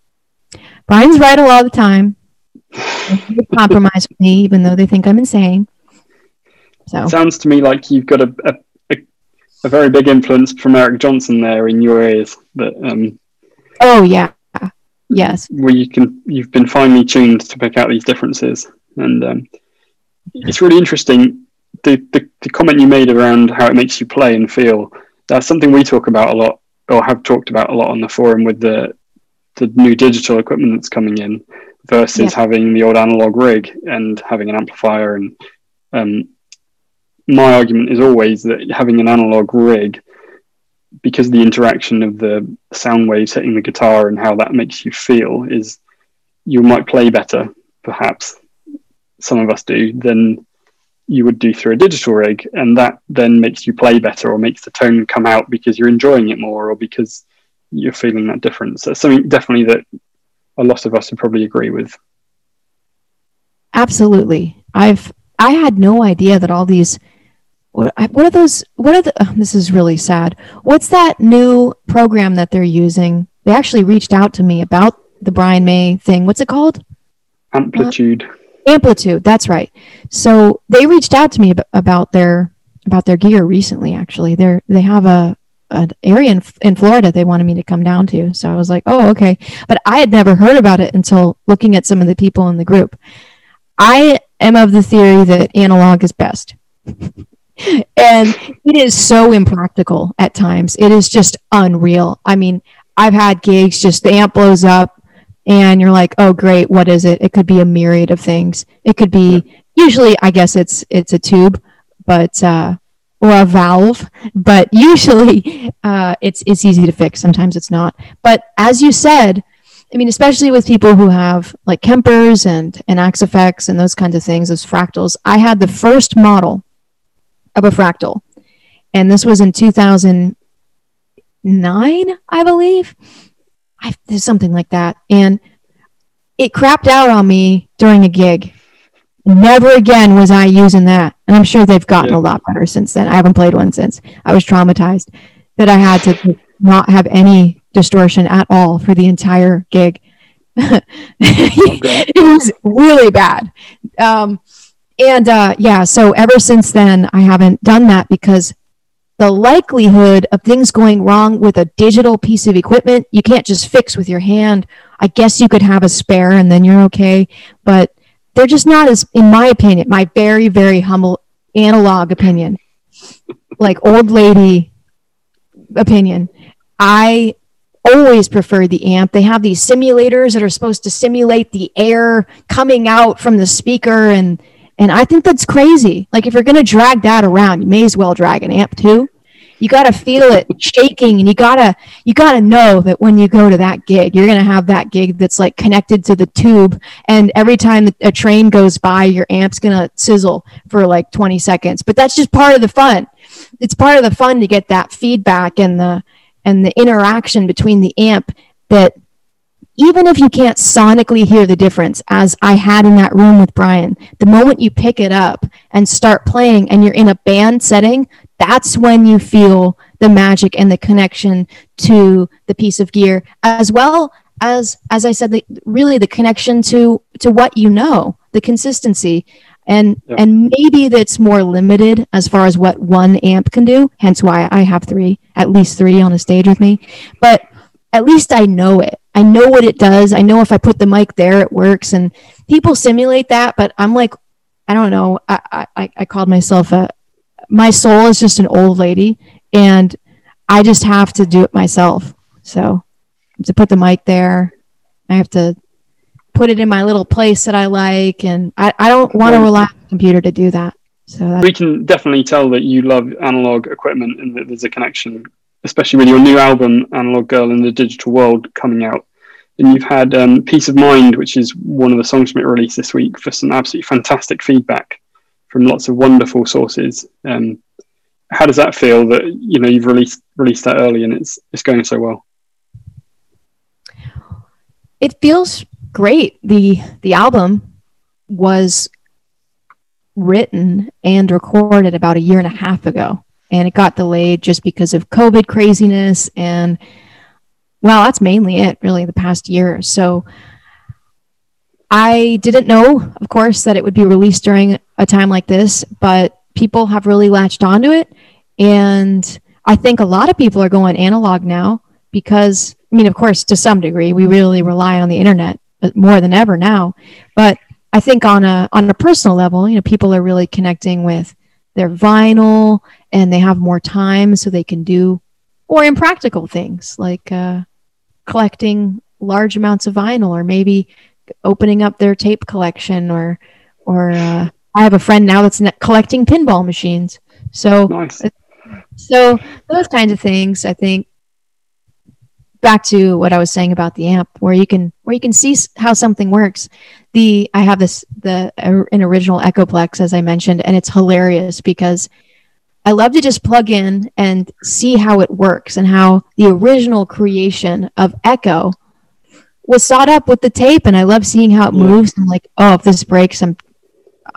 brian's right a lot of the time. Would compromise with me even though they think i'm insane. So. It sounds to me like you've got a, a, a, a very big influence from Eric Johnson there in your ears But um, oh yeah. Yes. where you can you've been finely tuned to pick out these differences. And um, it's really interesting the, the the comment you made around how it makes you play and feel that's something we talk about a lot or have talked about a lot on the forum with the the new digital equipment that's coming in versus Yeah. having the old analog rig and having an amplifier and um, my argument is always that having an analog rig because the interaction of the sound waves hitting the guitar and how that makes you feel is you might play better perhaps some of us do than you would do through a digital rig and that then makes you play better or makes the tone come out because you're enjoying it more or because you're feeling that difference that's something definitely that a lot of us would probably agree with Absolutely. I've I had no idea that all these what what are those what are the oh, this is really sad. What's that new program that they're using? They actually reached out to me about the Brian May thing. What's it called? AmpliTube AmpliTube. That's right. So they reached out to me ab- about their about their gear recently. Actually, they're they have a an area in, in Florida they wanted me to come down to. So I was like, oh okay, but I had never heard about it until looking at some of the people in the group. I am of the theory that analog is best. and it is so impractical at times. It is just unreal. I mean, I've had gigs just the amp blows up and you're like, "Oh great, what is it?" It could be a myriad of things. It could be usually I guess it's it's a tube, but uh or a valve, but usually uh, it's it's easy to fix. Sometimes it's not. But as you said, I mean, especially with people who have like Kempers and and Axe-Fx and those kinds of things, those fractals. I had the first model of a fractal, and this was in 2009, I believe. I, there's something like that, and it crapped out on me during a gig. Never again was I using that, and I'm sure they've gotten Yeah. a lot better since then. I haven't played one since. I was traumatized that I had to not have any distortion at all for the entire gig. it was really bad. Um, and uh, yeah, so ever since then, I haven't done that because the likelihood of things going wrong with a digital piece of equipment, you can't just fix with your hand. I guess you could have a spare and then you're okay, but they're just not as, in my opinion, my very, very humble analog opinion, like old lady opinion. I always prefer the amp. They have these simulators that are supposed to simulate the air coming out from the speaker and and I think that's crazy. Like if you're going to drag that around, you may as well drag an amp too. You got to feel it shaking and you got to you got to know that when you go to that gig, you're going to have that gig that's like connected to the tube and every time a train goes by, your amp's going to sizzle for like 20 seconds. But that's just part of the fun. It's part of the fun to get that feedback and the and the interaction between the amp that even if you can't sonically hear the difference, as I had in that room with Brian, the moment you pick it up and start playing and you're in a band setting, that's when you feel the magic and the connection to the piece of gear, as well as, as I said, the, really the connection to to what you know, the consistency and yep. and maybe that's more limited as far as what one amp can do hence why i have three at least three on a stage with me but at least I know it. I know what it does. I know if I put the mic there, it works. And people simulate that, but I'm like, I don't know. I, I, I called myself a, my soul is just an old lady and I just have to do it myself. So to put the mic there, I have to put it in my little place that I like. And I, I don't want to rely on the computer to do that. So we can definitely tell that you love analog equipment and that there's a connection especially with your new album, Analog Girl in the Digital World, coming out. And you've had um, Peace of Mind, which is one of the songs from it released this week, for some absolutely fantastic feedback from lots of wonderful sources. Um, how does that feel that you know you've released released that early and it's it's going so well? It feels great. the The album was written and recorded about a year and a half ago and it got delayed just because of COVID craziness. And well, that's mainly it, really, the past year. So I didn't know, of course, that it would be released during a time like this, but people have really latched onto it. And I think a lot of people are going analog now because, I mean, of course, to some degree, we really rely on the internet more than ever now. But I think on a on a personal level, you know, people are really connecting with their vinyl and they have more time so they can do or impractical things like uh, collecting large amounts of vinyl or maybe opening up their tape collection or or uh, I have a friend now that's collecting pinball machines. So nice. so those kinds of things I think back to what I was saying about the amp where you can where you can see how something works. The I have this the an original Echoplex as I mentioned and it's hilarious because I love to just plug in and see how it works and how the original creation of Echo was sought up with the tape. And I love seeing how it moves. And like, oh, if this breaks, I'm,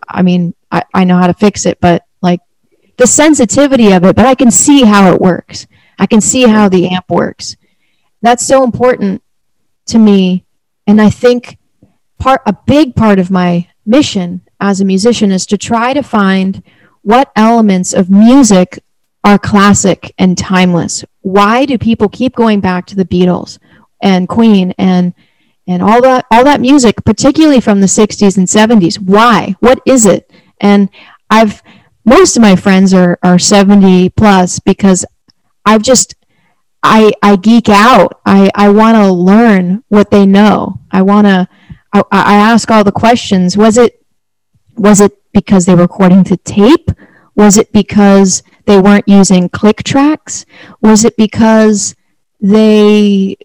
I mean, I, I know how to fix it, but like the sensitivity of it, but I can see how it works. I can see how the amp works. That's so important to me. And I think part, a big part of my mission as a musician is to try to find what elements of music are classic and timeless? Why do people keep going back to the Beatles and Queen and and all that all that music, particularly from the 60s and 70s? Why? What is it? And I've most of my friends are are 70 plus because I've just I I geek out. I I want to learn what they know. I want to I, I ask all the questions. Was it was it because they were recording to tape? Was it because they weren't using click tracks? Was it because they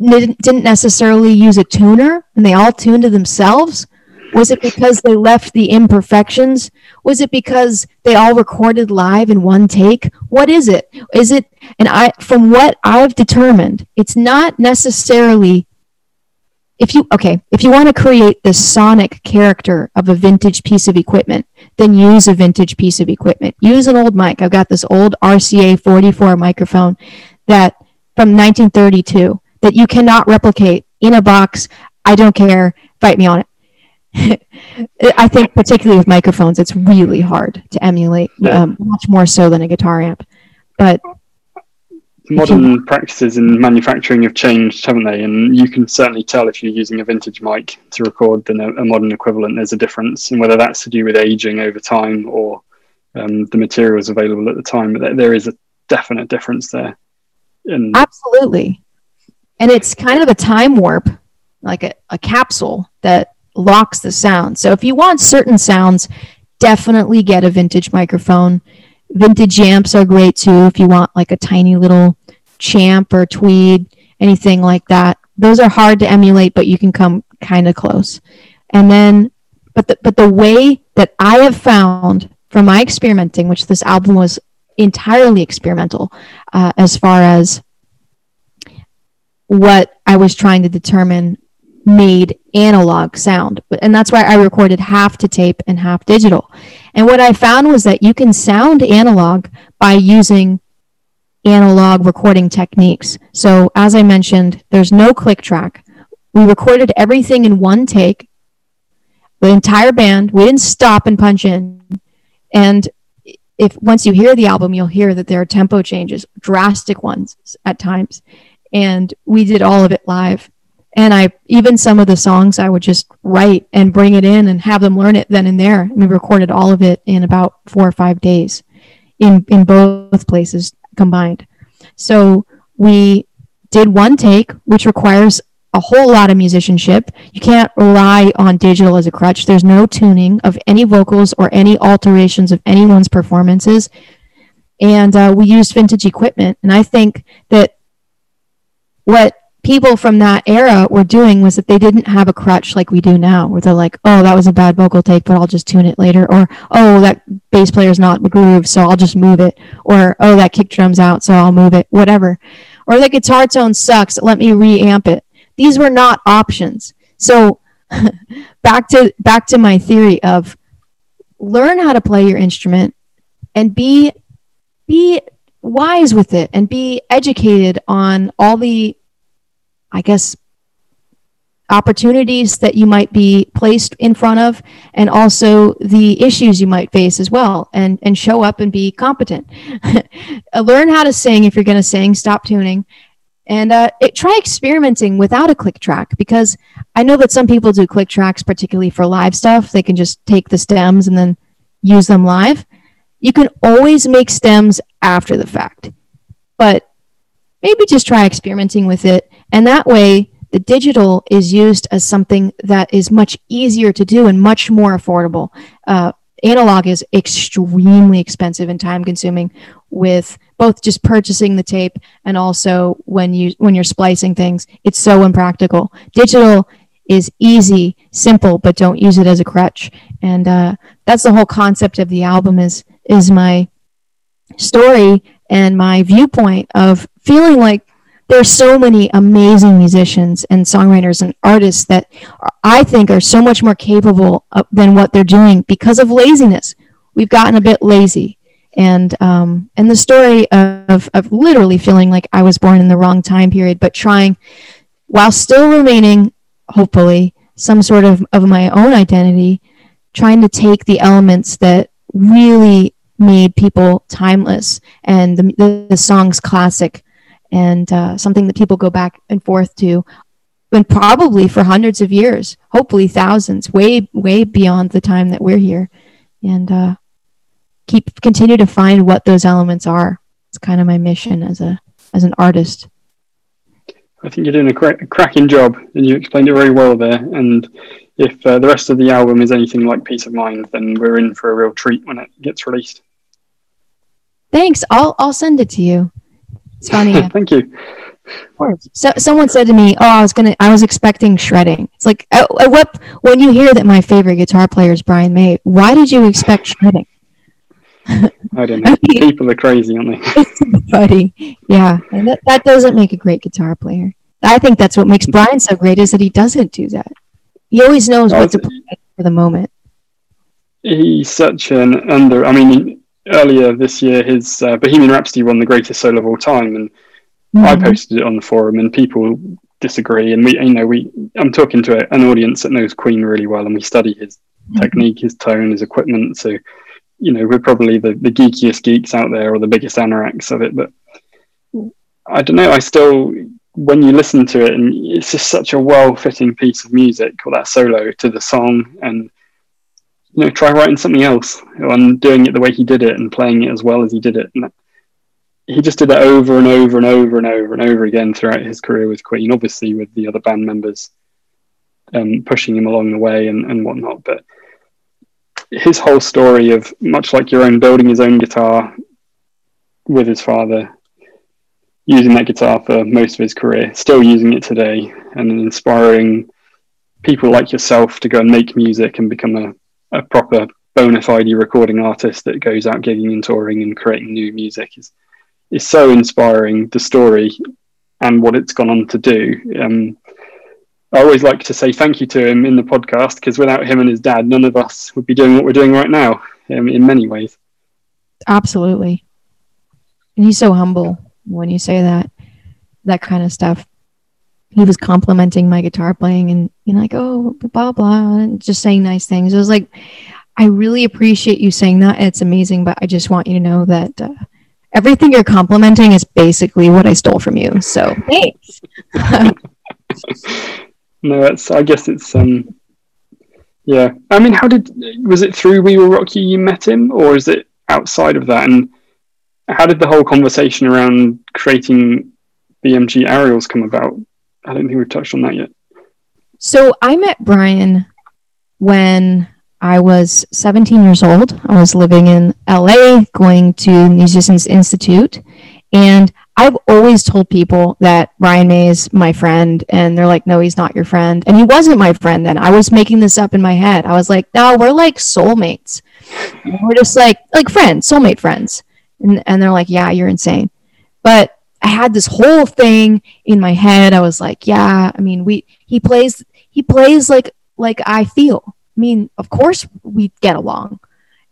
didn't necessarily use a tuner and they all tuned to themselves? Was it because they left the imperfections? Was it because they all recorded live in one take? What is it? Is it, and I, from what I've determined, it's not necessarily if you okay if you want to create the sonic character of a vintage piece of equipment then use a vintage piece of equipment use an old mic i've got this old rca 44 microphone that from 1932 that you cannot replicate in a box. I don't care. Fight me on it. I think particularly with microphones it's really hard to emulate um, much more so than a guitar amp. But modern practices in manufacturing have changed, haven't they? And you can certainly tell if you're using a vintage mic to record than a, a modern equivalent. There's a difference, and whether that's to do with aging over time or um, the materials available at the time, but there is a definite difference there. And Absolutely, and it's kind of a time warp, like a, a capsule that locks the sound. So if you want certain sounds, definitely get a vintage microphone. Vintage amps are great too if you want like a tiny little champ or tweed, anything like that. Those are hard to emulate, but you can come kind of close. And then, but the, but the way that I have found from my experimenting, which this album was entirely experimental, uh, as far as what I was trying to determine made analog sound. And that's why I recorded half to tape and half digital. And what I found was that you can sound analog by using analog recording techniques. So, as I mentioned, there's no click track. We recorded everything in one take, the entire band. We didn't stop and punch in. And if once you hear the album, you'll hear that there are tempo changes, drastic ones at times. And we did all of it live. And I even some of the songs I would just write and bring it in and have them learn it then and there. We recorded all of it in about four or five days in in both places combined. So we did one take, which requires a whole lot of musicianship. You can't rely on digital as a crutch. There's no tuning of any vocals or any alterations of anyone's performances. And uh, we used vintage equipment. And I think that what people from that era were doing was that they didn't have a crutch like we do now, where they're like, oh, that was a bad vocal take, but I'll just tune it later. Or, oh, that bass player's not the groove, so I'll just move it. Or, oh, that kick drum's out, so I'll move it, whatever. Or the guitar tone sucks, let me reamp it. These were not options. So back to back to my theory of learn how to play your instrument and be be wise with it and be educated on all the I guess, opportunities that you might be placed in front of and also the issues you might face as well and and show up and be competent. Learn how to sing if you're going to sing stop tuning. And uh, it, try experimenting without a click track because i know that some people do click tracks particularly for live stuff. They can just take the stems and then use them live. You can always make stems after the fact. But maybe just try experimenting with it. And that way, the digital is used as something that is much easier to do and much more affordable. Uh, analog is extremely expensive and time consuming with both just purchasing the tape and also when you when you're splicing things. It's so impractical. Digital is easy simple but don't use it as a crutch. And uh, that's the whole concept of the album is is my story and my viewpoint of feeling like there's so many amazing musicians and songwriters and artists that I think are so much more capable of, than what they're doing because of laziness. We've gotten a bit lazy. And um, and the story of, of literally feeling like I was born in the wrong time period, but trying while still remaining, hopefully, some sort of, of my own identity, trying to take the elements that really made people timeless. And the, the, the songs classic and uh, something that people go back and forth to and probably for hundreds of years hopefully thousands way way beyond the time that we're here. And uh, keep continue to find what those elements are. It's kind of my mission as a as an artist. I think you're doing a, cra- cracking job and you explained it very well there. And if uh, the rest of the album is anything like peace of mind then we're in for a real treat when it gets released thanks i'll i'll send it to you it's funny. Thank you. of So someone said to me, "Oh, I was gonna, I was expecting shredding." It's like, uh, uh, what? When you hear that my favorite guitar player is Brian May, why did you expect shredding? I don't know. People are crazy, aren't they? Buddy, yeah, and that, that doesn't make a great guitar player. I think that's what makes Brian so great is that he doesn't do that. He always knows what to play for the moment. He's such an under. I mean, earlier this year, his uh, Bohemian Rhapsody won the greatest solo of all time, and mm-hmm. I posted it on the forum, and people disagree. And we, you know, we I'm talking to a, an audience that knows Queen really well, and we study his mm-hmm. technique, his tone, his equipment. So, you know, we're probably the, the geekiest geeks out there, or the biggest anoraks of it. But I don't know. I still, when you listen to it, and it's just such a well-fitting piece of music, or that solo to the song, and know, try writing something else and doing it the way he did it and playing it as well as he did it. And he just did that over and over and over and over and over again throughout his career with Queen, obviously with the other band members um, pushing him along the way and, and whatnot. But his whole story of much like your own building his own guitar with his father, using that guitar for most of his career, still using it today, and inspiring people like yourself to go and make music and become a a proper bona fide recording artist that goes out gigging and touring and creating new music is is so inspiring. The story and what it's gone on to do. Um, I always like to say thank you to him in the podcast because without him and his dad, none of us would be doing what we're doing right now. Um, in many ways, Absolutely. And he's so humble when you say that, that kind of stuff. He was complimenting my guitar playing and, you know, like, oh, blah, blah, and just saying nice things. I was like, I really appreciate you saying that. It's amazing, but I just want you to know that uh, everything you're complimenting is basically what I stole from you. So thanks. no, it's. I guess it's. um Yeah, I mean, how did was it through We Will Rock You you met him, or is it outside of that? And how did the whole conversation around creating BMG Arielles come about? I don't think we've touched on that yet. So I met Brian when I was 17 years old. I was living in LA, going to Musicians Institute, and I've always told people that Brian May is my friend, and they're like, "No, he's not your friend," and he wasn't my friend. Then I was making this up in my head. I was like, "No, we're like soulmates. We're just like like friends, soulmate friends." And and they're like, "Yeah, you're insane," but I had this whole thing in my head. I was like, "Yeah, I mean, we he plays he plays like like I feel." I mean, of course we get along.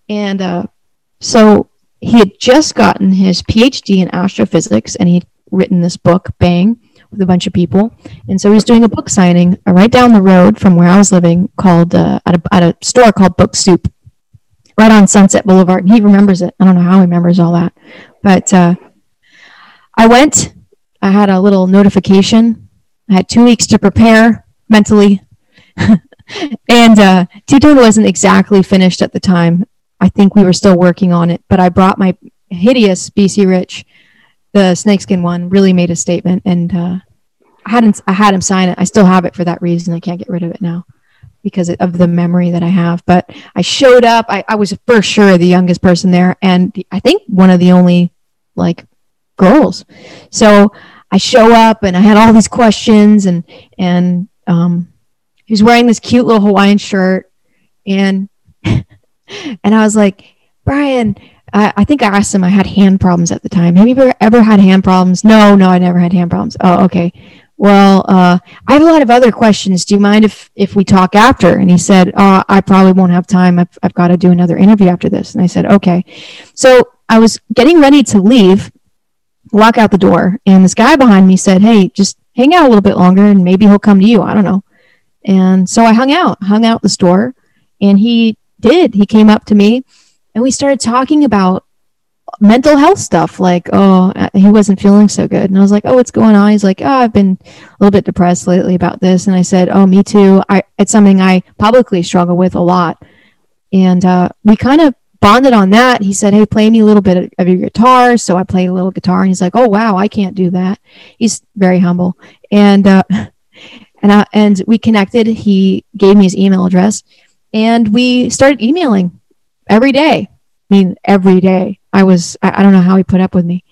And uh, so he had just gotten his PhD in astrophysics and he'd written this book, Bang, with a bunch of people. And so he was doing a book signing uh, right down the road from where I was living called uh, at, a, at a store called Book Soup, right on Sunset Boulevard. And he remembers it. I don't know how he remembers all that. But uh, I went, I had a little notification. I had two weeks to prepare mentally. and uh, Tone wasn't exactly finished at the time. I think we were still working on it, but I brought my hideous BC Rich, the snakeskin one, really made a statement, and uh, I hadn't I had him sign it. I still have it for that reason. I can't get rid of it now because of the memory that I have. But I showed up. I, I was for sure the youngest person there, and I think one of the only like girls. So I show up, and I had all these questions, and and um, he was wearing this cute little Hawaiian shirt, and and I was like, Brian, I, I think I asked him. I had hand problems at the time. Have you ever, ever had hand problems? No, no, I never had hand problems. Oh, okay. Well, uh, I have a lot of other questions. Do you mind if if we talk after? And he said, uh, I probably won't have time. I've, I've got to do another interview after this. And I said, okay. So I was getting ready to leave, walk out the door, and this guy behind me said, hey, just hang out a little bit longer, and maybe he'll come to you. I don't know. And so I hung out, hung out the store, and he did. He came up to me and we started talking about mental health stuff like oh he wasn't feeling so good and i was like oh what's going on he's like oh i've been a little bit depressed lately about this and i said oh me too I, it's something i publicly struggle with a lot and uh, we kind of bonded on that he said hey play me a little bit of your guitar so i played a little guitar and he's like oh wow i can't do that he's very humble and uh, and I, and we connected he gave me his email address and we started emailing every day. I mean, every day. I was, I, I don't know how he put up with me.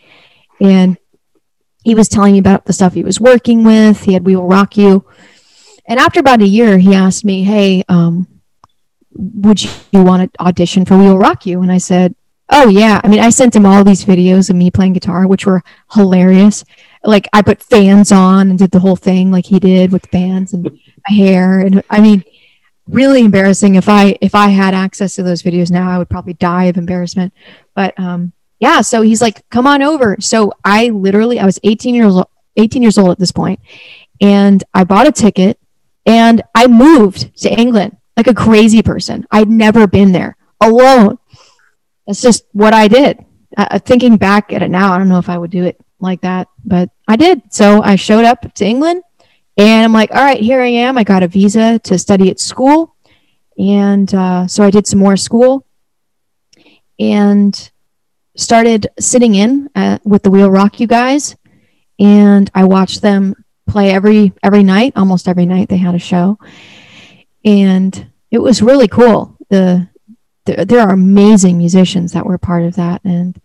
And he was telling me about the stuff he was working with. He had We Will Rock You. And after about a year, he asked me, Hey, um, would you, want to audition for We Will Rock You? And I said, Oh, yeah. I mean, I sent him all these videos of me playing guitar, which were hilarious. Like, I put fans on and did the whole thing like he did with fans and my hair. And I mean, really embarrassing. If I if I had access to those videos now, I would probably die of embarrassment. But um, yeah, so he's like, "Come on over." So I literally, I was 18 years old, 18 years old at this point, and I bought a ticket and I moved to England like a crazy person. I'd never been there alone. That's just what I did. Uh, thinking back at it now, I don't know if I would do it like that, but I did. So I showed up to England and I'm like, all right, here I am. I got a visa to study at school. And uh, so I did some more school and started sitting in uh, with the Wheel Rock You guys. And I watched them play every every night, almost every night they had a show. And it was really cool. The, the there are amazing musicians that were part of that. And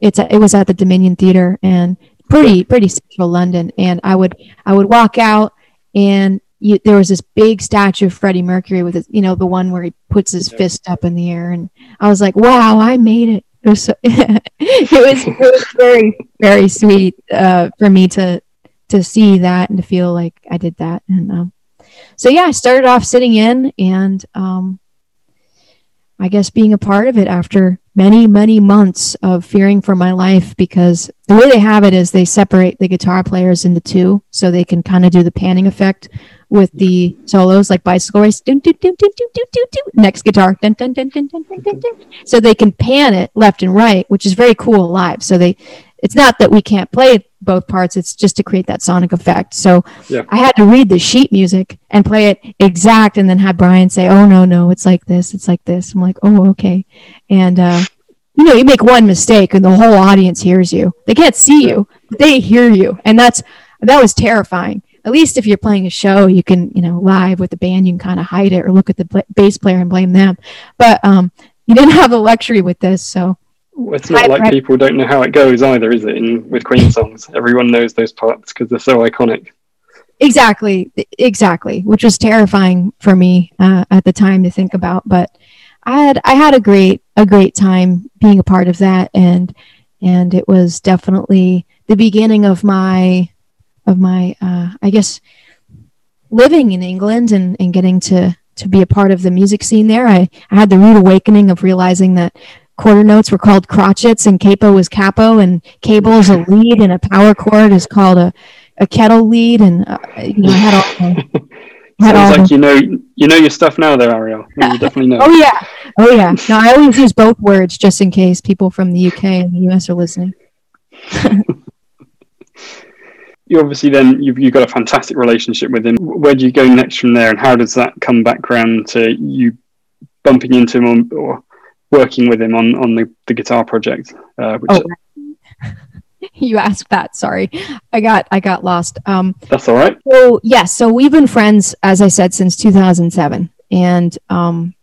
it's it was at the Dominion Theatre and pretty pretty central London, and I would I would walk out and you, there was this big statue of Freddie Mercury with his, you know, the one where he puts his fist up in the air, and I was like, wow, I made it. It was so, it was it was very very sweet uh, for me to to see that and to feel like I did that, and um, so yeah, I started off sitting in and um, I guess being a part of it after many, many months of fearing for my life because the way they have it is they separate the guitar players into two so they can kind of do the panning effect with the solos like bicycle race. Dun, dun, dun, dun, dun, dun, dun, dun. Next guitar. Dun, dun, dun, dun, dun, dun, dun, dun. So they can pan it left and right, which is very cool live. So they, it's not that we can't play both parts, it's just to create that sonic effect. So Yeah. I had to read the sheet music and play it exact and then have Brian say, oh, no, no, it's like this, it's like this. I'm like, oh, okay. And, uh, you know, you make one mistake and the whole audience hears you. They can't see you, but they hear you. And that's, that was terrifying. At least if you're playing a show, you can, you know, live with the band, you can kind of hide it or look at the bass player and blame them. But um, you didn't have the luxury with this. So, Well, It's not Right, like right. people don't know how it goes either, is it? In, with Queen songs, everyone knows those parts because they're so iconic. exactly exactly which was terrifying for me uh, at the time to think about but i had i had a great a great time being a part of that and and it was definitely the beginning of my of my uh, i guess living in england and and getting to to be a part of the music scene there i i had the rude awakening of realizing that quarter notes were called crotchets and capo was capo and cable is a lead and a power cord is called a a kettle lead and uh, you know had all had all Sounds like the, you know you know your stuff now, there, Arielle. You definitely know. oh yeah oh yeah no I always use both words just in case people from the UK and the US are listening you obviously then you've, you've got a fantastic relationship with him. Where do you go next from there, and how does that come back round to you bumping into him on, or working with him on, on the, the guitar project? Uh, which Oh. you asked that sorry I got I got lost um that's all right. So yes, so we've been friends, as I said, since 2007, and um,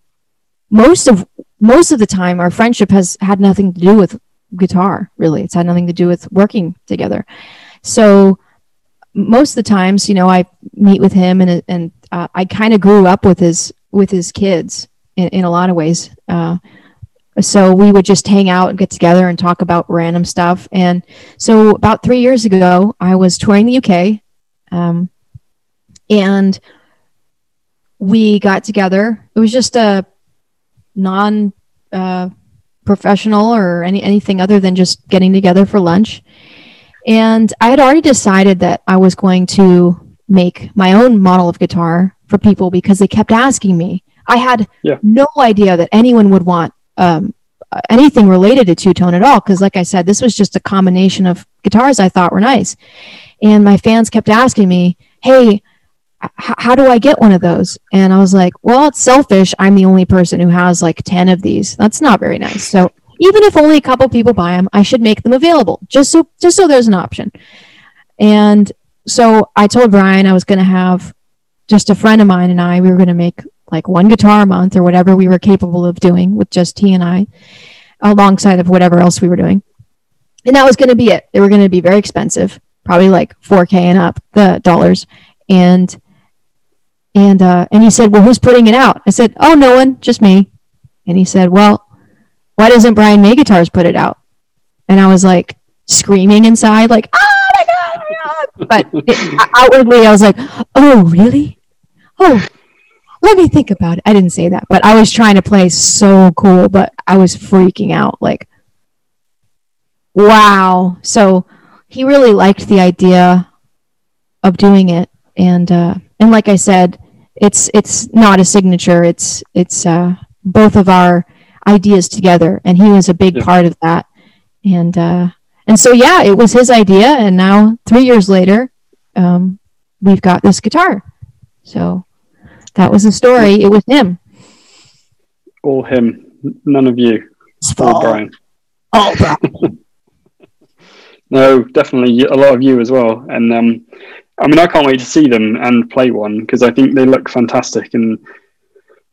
most of most of the time, our friendship has had nothing to do with guitar. Really, it's had nothing to do with working together. So most of the times, you know, I meet with him, and and uh, I kind of grew up with his with his kids in, in a lot of ways. Uh, so we would just hang out and get together and talk about random stuff. And so about three years ago, I was touring the UK um, and we got together. It was just a non uh, professional or any anything other than just getting together for lunch. And I had already decided that I was going to make my own model of guitar for people because they kept asking me. I had Yeah. no idea that anyone would want um, anything related to two tone at all. Because, like I said, this was just a combination of guitars I thought were nice. And my fans kept asking me, hey, h- how do I get one of those? And I was like, well, it's selfish. I'm the only person who has like 10 of these. That's not very nice. So even if only a couple people buy them, I should make them available just so, just so there's an option. And so I told Brian I was going to have just a friend of mine and I, we were going to make like one guitar a month or whatever we were capable of doing with just he and I alongside of whatever else we were doing. And that was going to be it. They were going to be very expensive, probably like 4K and up the dollars. And and uh, and he said, "Well, who's putting it out?" I said, "Oh, no one, just me." And he said, "Well, why doesn't Brian May Guitars put it out?" And I was like screaming inside, like, "Oh my god!" my God." But it, outwardly, I was like, "Oh, really? Oh, let me think about it." I didn't say that, but I was trying to play so cool, but I was freaking out, like, wow. So he really liked the idea of doing it, and uh, and like I said, it's it's not a signature. It's it's uh, both of our ideas together, and he was a big Yeah. part of that. And uh, and so yeah, it was his idea, and now three years later, um, we've got this guitar. So that was the story. It was him. All him, none of you. All Brian. All Brian. No, definitely a lot of you as well. And um, I mean, I can't wait to see them and play one because I think they look fantastic. And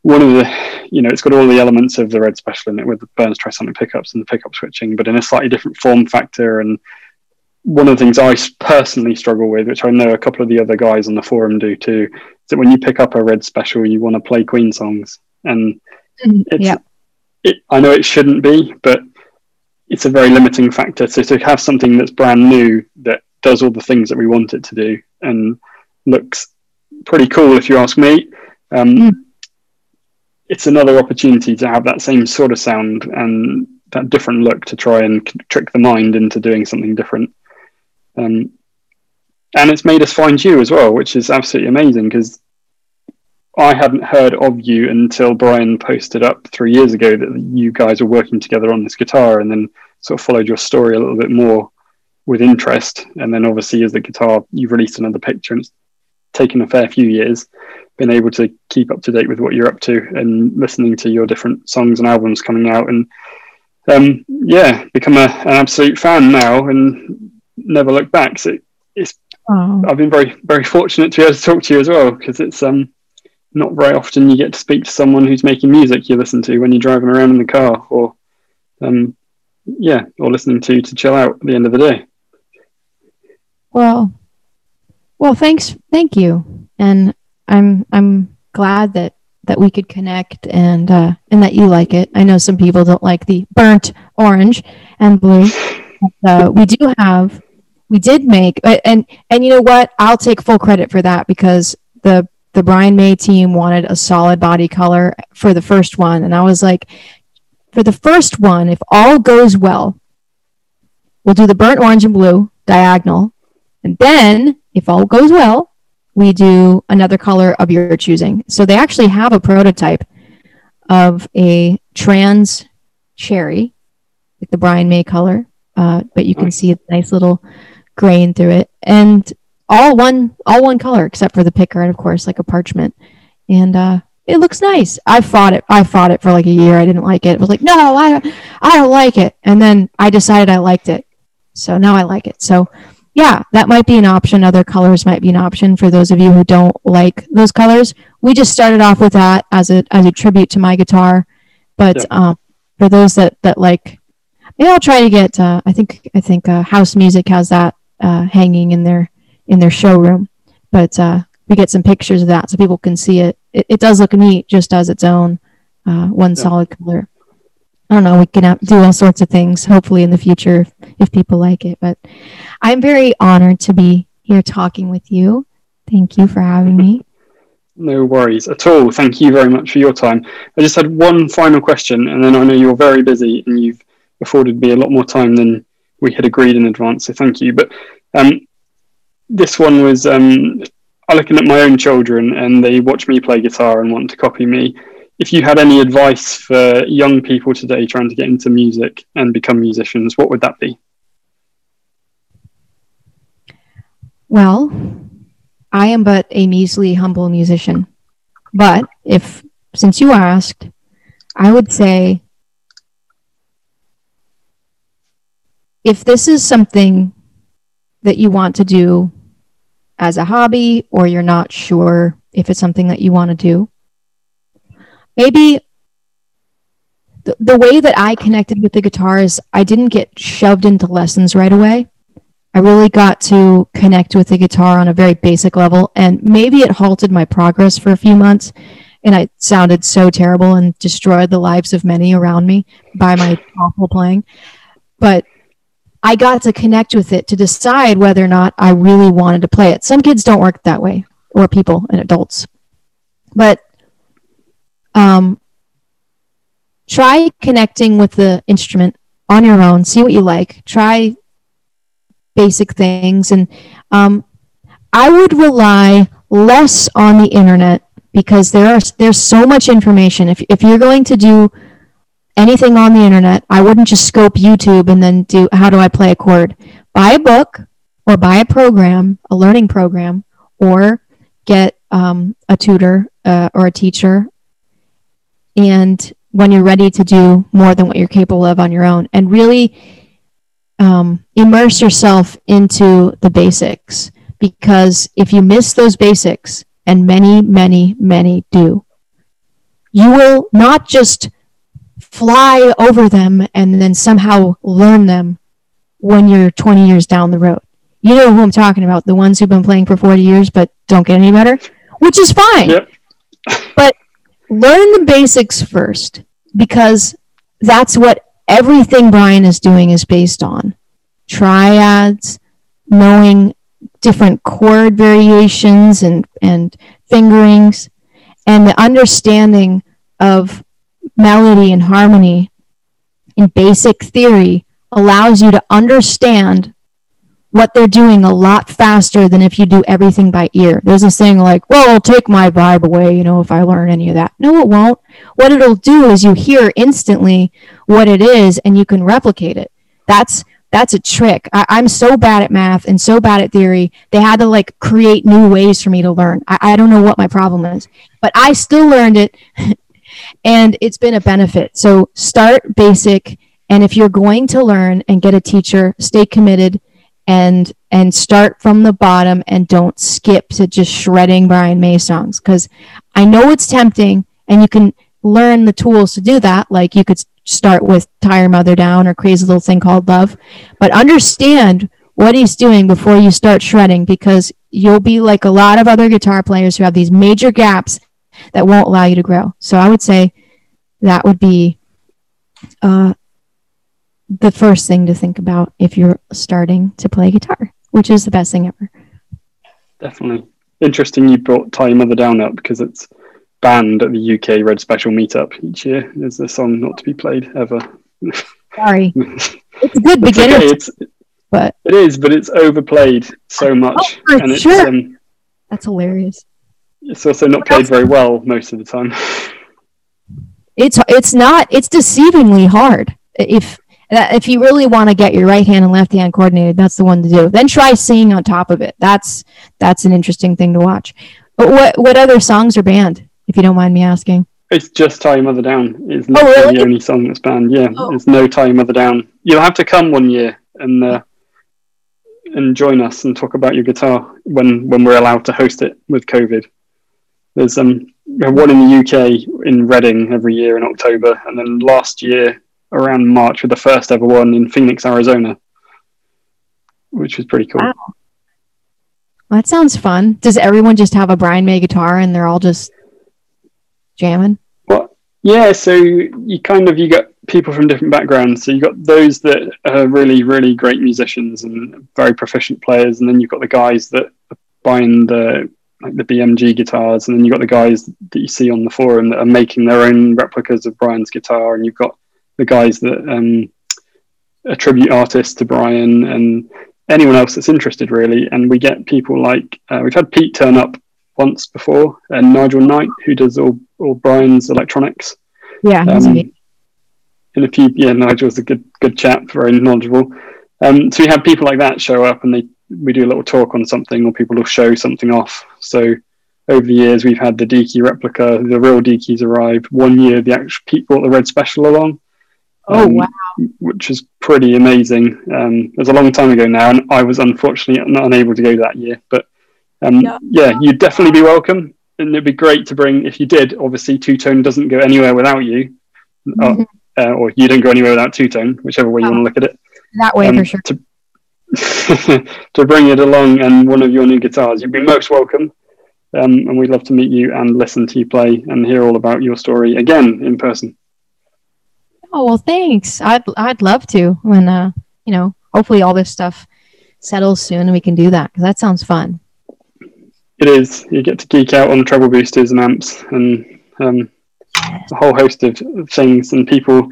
one of the, you know, it's got all the elements of the Red Special in it with the Burns Trisonic pickups and the pickup switching, but in a slightly different form factor. And one of the things I personally struggle with, which I know a couple of the other guys on the forum do too, is that when you pick up a Red Special, you want to play Queen songs. And it's, Yep. it, I know it shouldn't be, but it's a very limiting factor. So to have something that's brand new that does all the things that we want it to do and looks pretty cool if you ask me. Um, Mm. It's another opportunity to have that same sort of sound and that different look to try and trick the mind into doing something different. Um, and it's made us find you as well, which is absolutely amazing because I hadn't heard of you until Brian posted up three years ago that you guys were working together on this guitar, and then sort of followed your story a little bit more with interest. And then obviously, as the guitar, you've released another picture, and it's taken a fair few years. Been able to keep up to date with what you're up to and listening to your different songs and albums coming out, and um, yeah, become a, an absolute fan now and never look back. So it's Oh, I've been very very fortunate to be able to talk to you as well because it's um not very often you get to speak to someone who's making music you listen to when you're driving around in the car or um yeah or listening to to chill out at the end of the day. well, well, thanks, thank you, and I'm I'm glad that that we could connect and uh, and that you like it. I know some people don't like the burnt orange and blue. But, uh, we do have, we did make, and and you know what? I'll take full credit for that because the the Brian May team wanted a solid body color for the first one, and I was like, for the first one, if all goes well, we'll do the burnt orange and blue diagonal, and then if all goes well, we do another color of your choosing. So they actually have a prototype of a trans cherry, like the Brian May color, uh, but you can Nice. see a nice little grain through it, and all one all one color except for the picker, and of course like a parchment, and uh, it looks nice. I fought it. I fought it for like a year. I didn't like it. I was like, no, I I don't like it, and then I decided I liked it, so now I like it. So yeah, that might be an option. Other colors might be an option for those of you who don't like those colors. We just started off with that as a as a tribute to my guitar, but Yeah. um, for those that that like, maybe I'll try to get. Uh, I think I think uh, House Music has that uh, hanging in their in their showroom, but uh, we get some pictures of that so people can see it. It, it does look neat, just as its own uh, one Yeah. solid color. I don't know. We can do all sorts of things. Hopefully, in the future, if, if people like it. But I'm very honored to be here talking with you. Thank you for having me. No worries at all. Thank you very much for your time. I just had one final question, and then I know you're very busy and you've afforded me a lot more time than we had agreed in advance. So thank you. But um, this one was um, I'm looking at my own children, and they watch me play guitar and want to copy me. If you had any advice for young people today trying to get into music and become musicians, what would that be? Well, I am but a measly, humble musician. But if, since you asked, I would say if this is something that you want to do as a hobby or you're not sure if it's something that you want to do, maybe the, the way that I connected with the guitar is I didn't get shoved into lessons right away. I really got to connect with the guitar on a very basic level, and maybe it halted my progress for a few months. And I sounded so terrible and destroyed the lives of many around me by my awful playing. But I got to connect with it to decide whether or not I really wanted to play it. Some kids don't work that way, or people and adults. But um, try connecting with the instrument on your own. See what you like. Try basic things, and um, I would rely less on the internet because there are there's so much information. If if you're going to do anything on the internet, I wouldn't just scope YouTube and then do how do I play a chord. Buy a book or buy a program, a learning program, or get um, a tutor uh, or a teacher. And when you're ready to do more than what you're capable of on your own, and really um, immerse yourself into the basics, because if you miss those basics, and many, many, many do, you will not just fly over them and then somehow learn them when you're 20 years down the road. You know who I'm talking about, the ones who've been playing for 40 years but don't get any better, which is fine. Yep. but learn the basics first because that's what everything Brian is doing is based on. Triads, knowing different chord variations and and fingerings and the understanding of melody and harmony in basic theory allows you to understand what they're doing a lot faster than if you do everything by ear. There's a saying like, well, it'll take my vibe away, you know, if I learn any of that. No, it won't. What it'll do is you hear instantly what it is and you can replicate it. That's that's a trick. I, am so bad at math and so bad at theory. They had to like create new ways for me to learn. I, I don't know what my problem is, but I still learned it and it's been a benefit. So start basic. And if you're going to learn and get a teacher, stay committed and and start from the bottom and don't skip to just shredding Brian May songs because I know it's tempting and you can learn the tools to do that like you could start with tie your mother down or crazy little thing called love but understand what he's doing before you start shredding because you'll be like a lot of other guitar players who have these major gaps that won't allow you to grow so I would say that would be uh, the first thing to think about if you're starting to play guitar, which is the best thing ever. Definitely. Interesting you brought Tie Your Mother Down up because it's banned at the UK Red Special meetup each year. There's a song not to be played ever. Sorry. it's a good beginner. Okay. It's, but it is, but it's overplayed so much. Oh, and it's sure. um, That's hilarious. It's also not played very well most of the time. It's it's not it's deceivingly hard. If if you really want to get your right hand and left hand coordinated, that's the one to do. Then try singing on top of it. That's that's an interesting thing to watch. But what what other songs are banned, if you don't mind me asking? It's just Tie Your Mother Down. It's oh, really? the only song that's banned. Yeah, oh. there's no Tie Your Mother Down. You'll have to come one year and uh, and join us and talk about your guitar when when we're allowed to host it with COVID. There's um one in the UK in Reading every year in October, and then last year around March with the first ever one in Phoenix, Arizona, which was pretty cool. Wow. Well, that sounds fun. Does everyone just have a Brian May guitar and they're all just jamming? Well, yeah. So you kind of you got people from different backgrounds. So you got those that are really, really great musicians and very proficient players, and then you've got the guys that are buying the like the BMG guitars, and then you've got the guys that you see on the forum that are making their own replicas of Brian's guitar, and you've got the guys that um, attribute artists to Brian and anyone else that's interested, really. And we get people like uh, we've had Pete turn up once before, and Nigel Knight, who does all, all Brian's electronics. Yeah, um, and a few, yeah, Nigel's a good good chap, very knowledgeable. Um, so we have people like that show up, and they we do a little talk on something, or people will show something off. So over the years, we've had the Deaky replica, the real Deakies arrived. One year, the actual Pete brought the Red Special along, Oh um, wow! Which is pretty amazing. Um, it was a long time ago now, and I was unfortunately not unable to go that year. But um, yeah. yeah, you'd definitely be welcome, and it'd be great to bring. If you did, obviously, Two Tone doesn't go anywhere without you, mm-hmm. uh, uh, or you don't go anywhere without Two Tone, whichever way you oh, want to look at it. That way, um, for sure. To, to bring it along and one of your new guitars, you'd be most welcome. Um, and we'd love to meet you and listen to you play and hear all about your story again in person. Oh well, thanks. I'd I'd love to when uh you know hopefully all this stuff settles soon and we can do that because that sounds fun. It is. You get to geek out on treble boosters and amps and um, a whole host of things, and people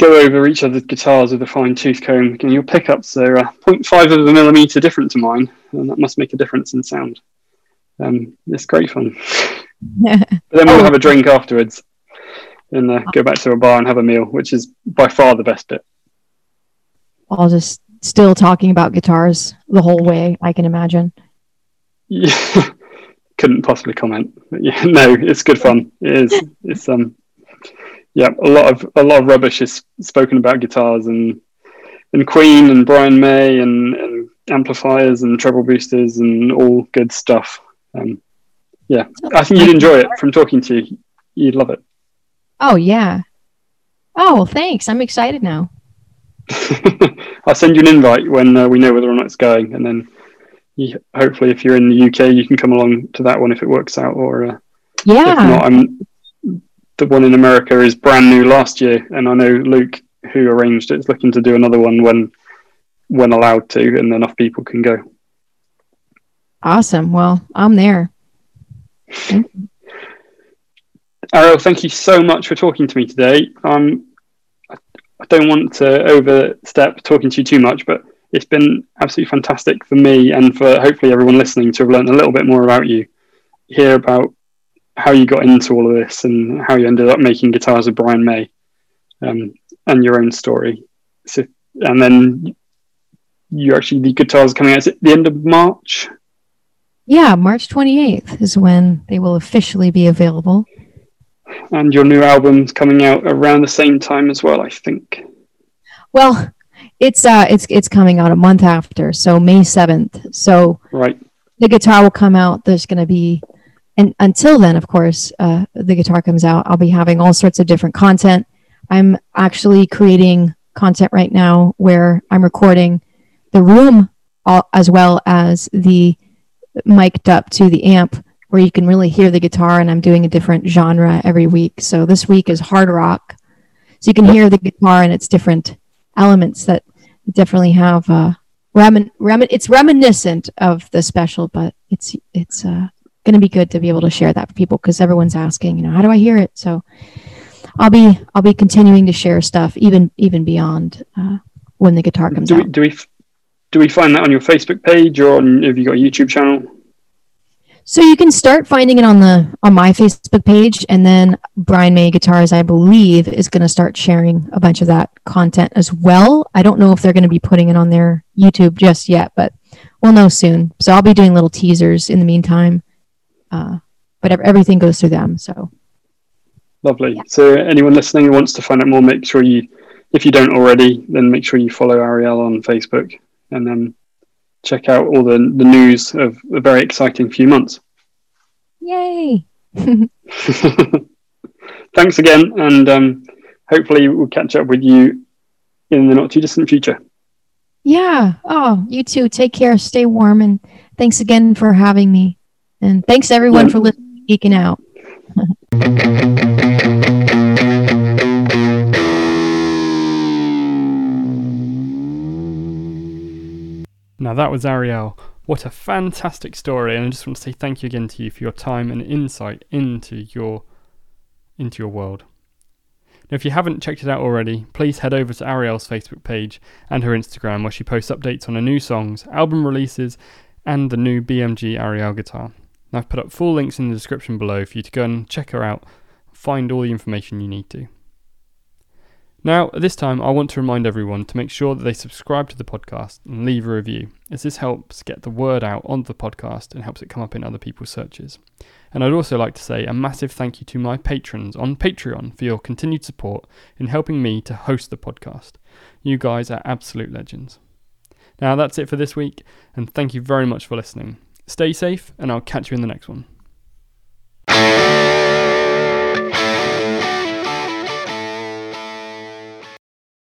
go over each other's guitars with a fine tooth comb. And your pickups are uh, 0.5 of a millimeter different to mine, and that must make a difference in sound. Um, it's great fun. but then we'll have a drink afterwards and uh, go back to a bar and have a meal, which is by far the best bit. I'll just still talking about guitars the whole way. I can imagine. Yeah, couldn't possibly comment. But yeah, no, it's good fun. It is. It's um, yeah, a lot of a lot of rubbish is spoken about guitars and and Queen and Brian May and, and amplifiers and treble boosters and all good stuff. Um, yeah, I think you'd enjoy it from talking to you. You'd love it. Oh yeah. Oh, well, thanks. I'm excited now. I'll send you an invite when uh, we know whether or not it's going, and then you, hopefully, if you're in the UK, you can come along to that one if it works out. Or uh, yeah, if not, I'm the one in America is brand new last year, and I know Luke, who arranged it, is looking to do another one when when allowed to, and enough people can go. Awesome. Well, I'm there. Arielle, thank you so much for talking to me today. Um, I don't want to overstep talking to you too much, but it's been absolutely fantastic for me and for hopefully everyone listening to have learned a little bit more about you, hear about how you got into all of this and how you ended up making guitars with Brian May, um, and your own story. So, and then you actually the guitars coming out at the end of March. Yeah, March 28th is when they will officially be available. And your new album's coming out around the same time as well, I think. Well, it's uh it's it's coming out a month after, so May 7th. So Right. the guitar will come out. There's going to be and until then, of course, uh, the guitar comes out. I'll be having all sorts of different content. I'm actually creating content right now where I'm recording the room all, as well as the mic'd up to the amp where you can really hear the guitar and I'm doing a different genre every week. So this week is hard rock. So you can hear the guitar and its different elements that definitely have uh remin- remin- it's reminiscent of the special, but it's it's uh going to be good to be able to share that for people because everyone's asking, you know, how do I hear it? So I'll be I'll be continuing to share stuff even even beyond uh, when the guitar comes Do we, out. do we do we find that on your Facebook page or on, have you got a YouTube channel? So you can start finding it on the on my Facebook page, and then Brian May Guitars, I believe, is going to start sharing a bunch of that content as well. I don't know if they're going to be putting it on their YouTube just yet, but we'll know soon. So I'll be doing little teasers in the meantime. Uh, but everything goes through them. So Lovely. Yeah. So anyone listening who wants to find out more, make sure you, if you don't already, then make sure you follow Arielle on Facebook and then check out all the, the news of a very exciting few months. yay! Thanks again, and um, hopefully we'll catch up with you in the not too distant future. Yeah. Oh, you too. Take care. Stay warm, and thanks again for having me. And thanks everyone for listening, geeking out. Now that was Arielle. What a fantastic story, and I just want to say thank you again to you for your time and insight into your into your world. Now, if you haven't checked it out already, please head over to Arielle's Facebook page and her Instagram, where she posts updates on her new songs, album releases, and the new BMG Arielle guitar. Now, I've put up full links in the description below for you to go and check her out, and find all the information you need to. Now, at this time, I want to remind everyone to make sure that they subscribe to the podcast and leave a review, as this helps get the word out on the podcast and helps it come up in other people's searches. And I'd also like to say a massive thank you to my patrons on Patreon for your continued support in helping me to host the podcast. You guys are absolute legends. Now, that's it for this week, and thank you very much for listening. Stay safe, and I'll catch you in the next one.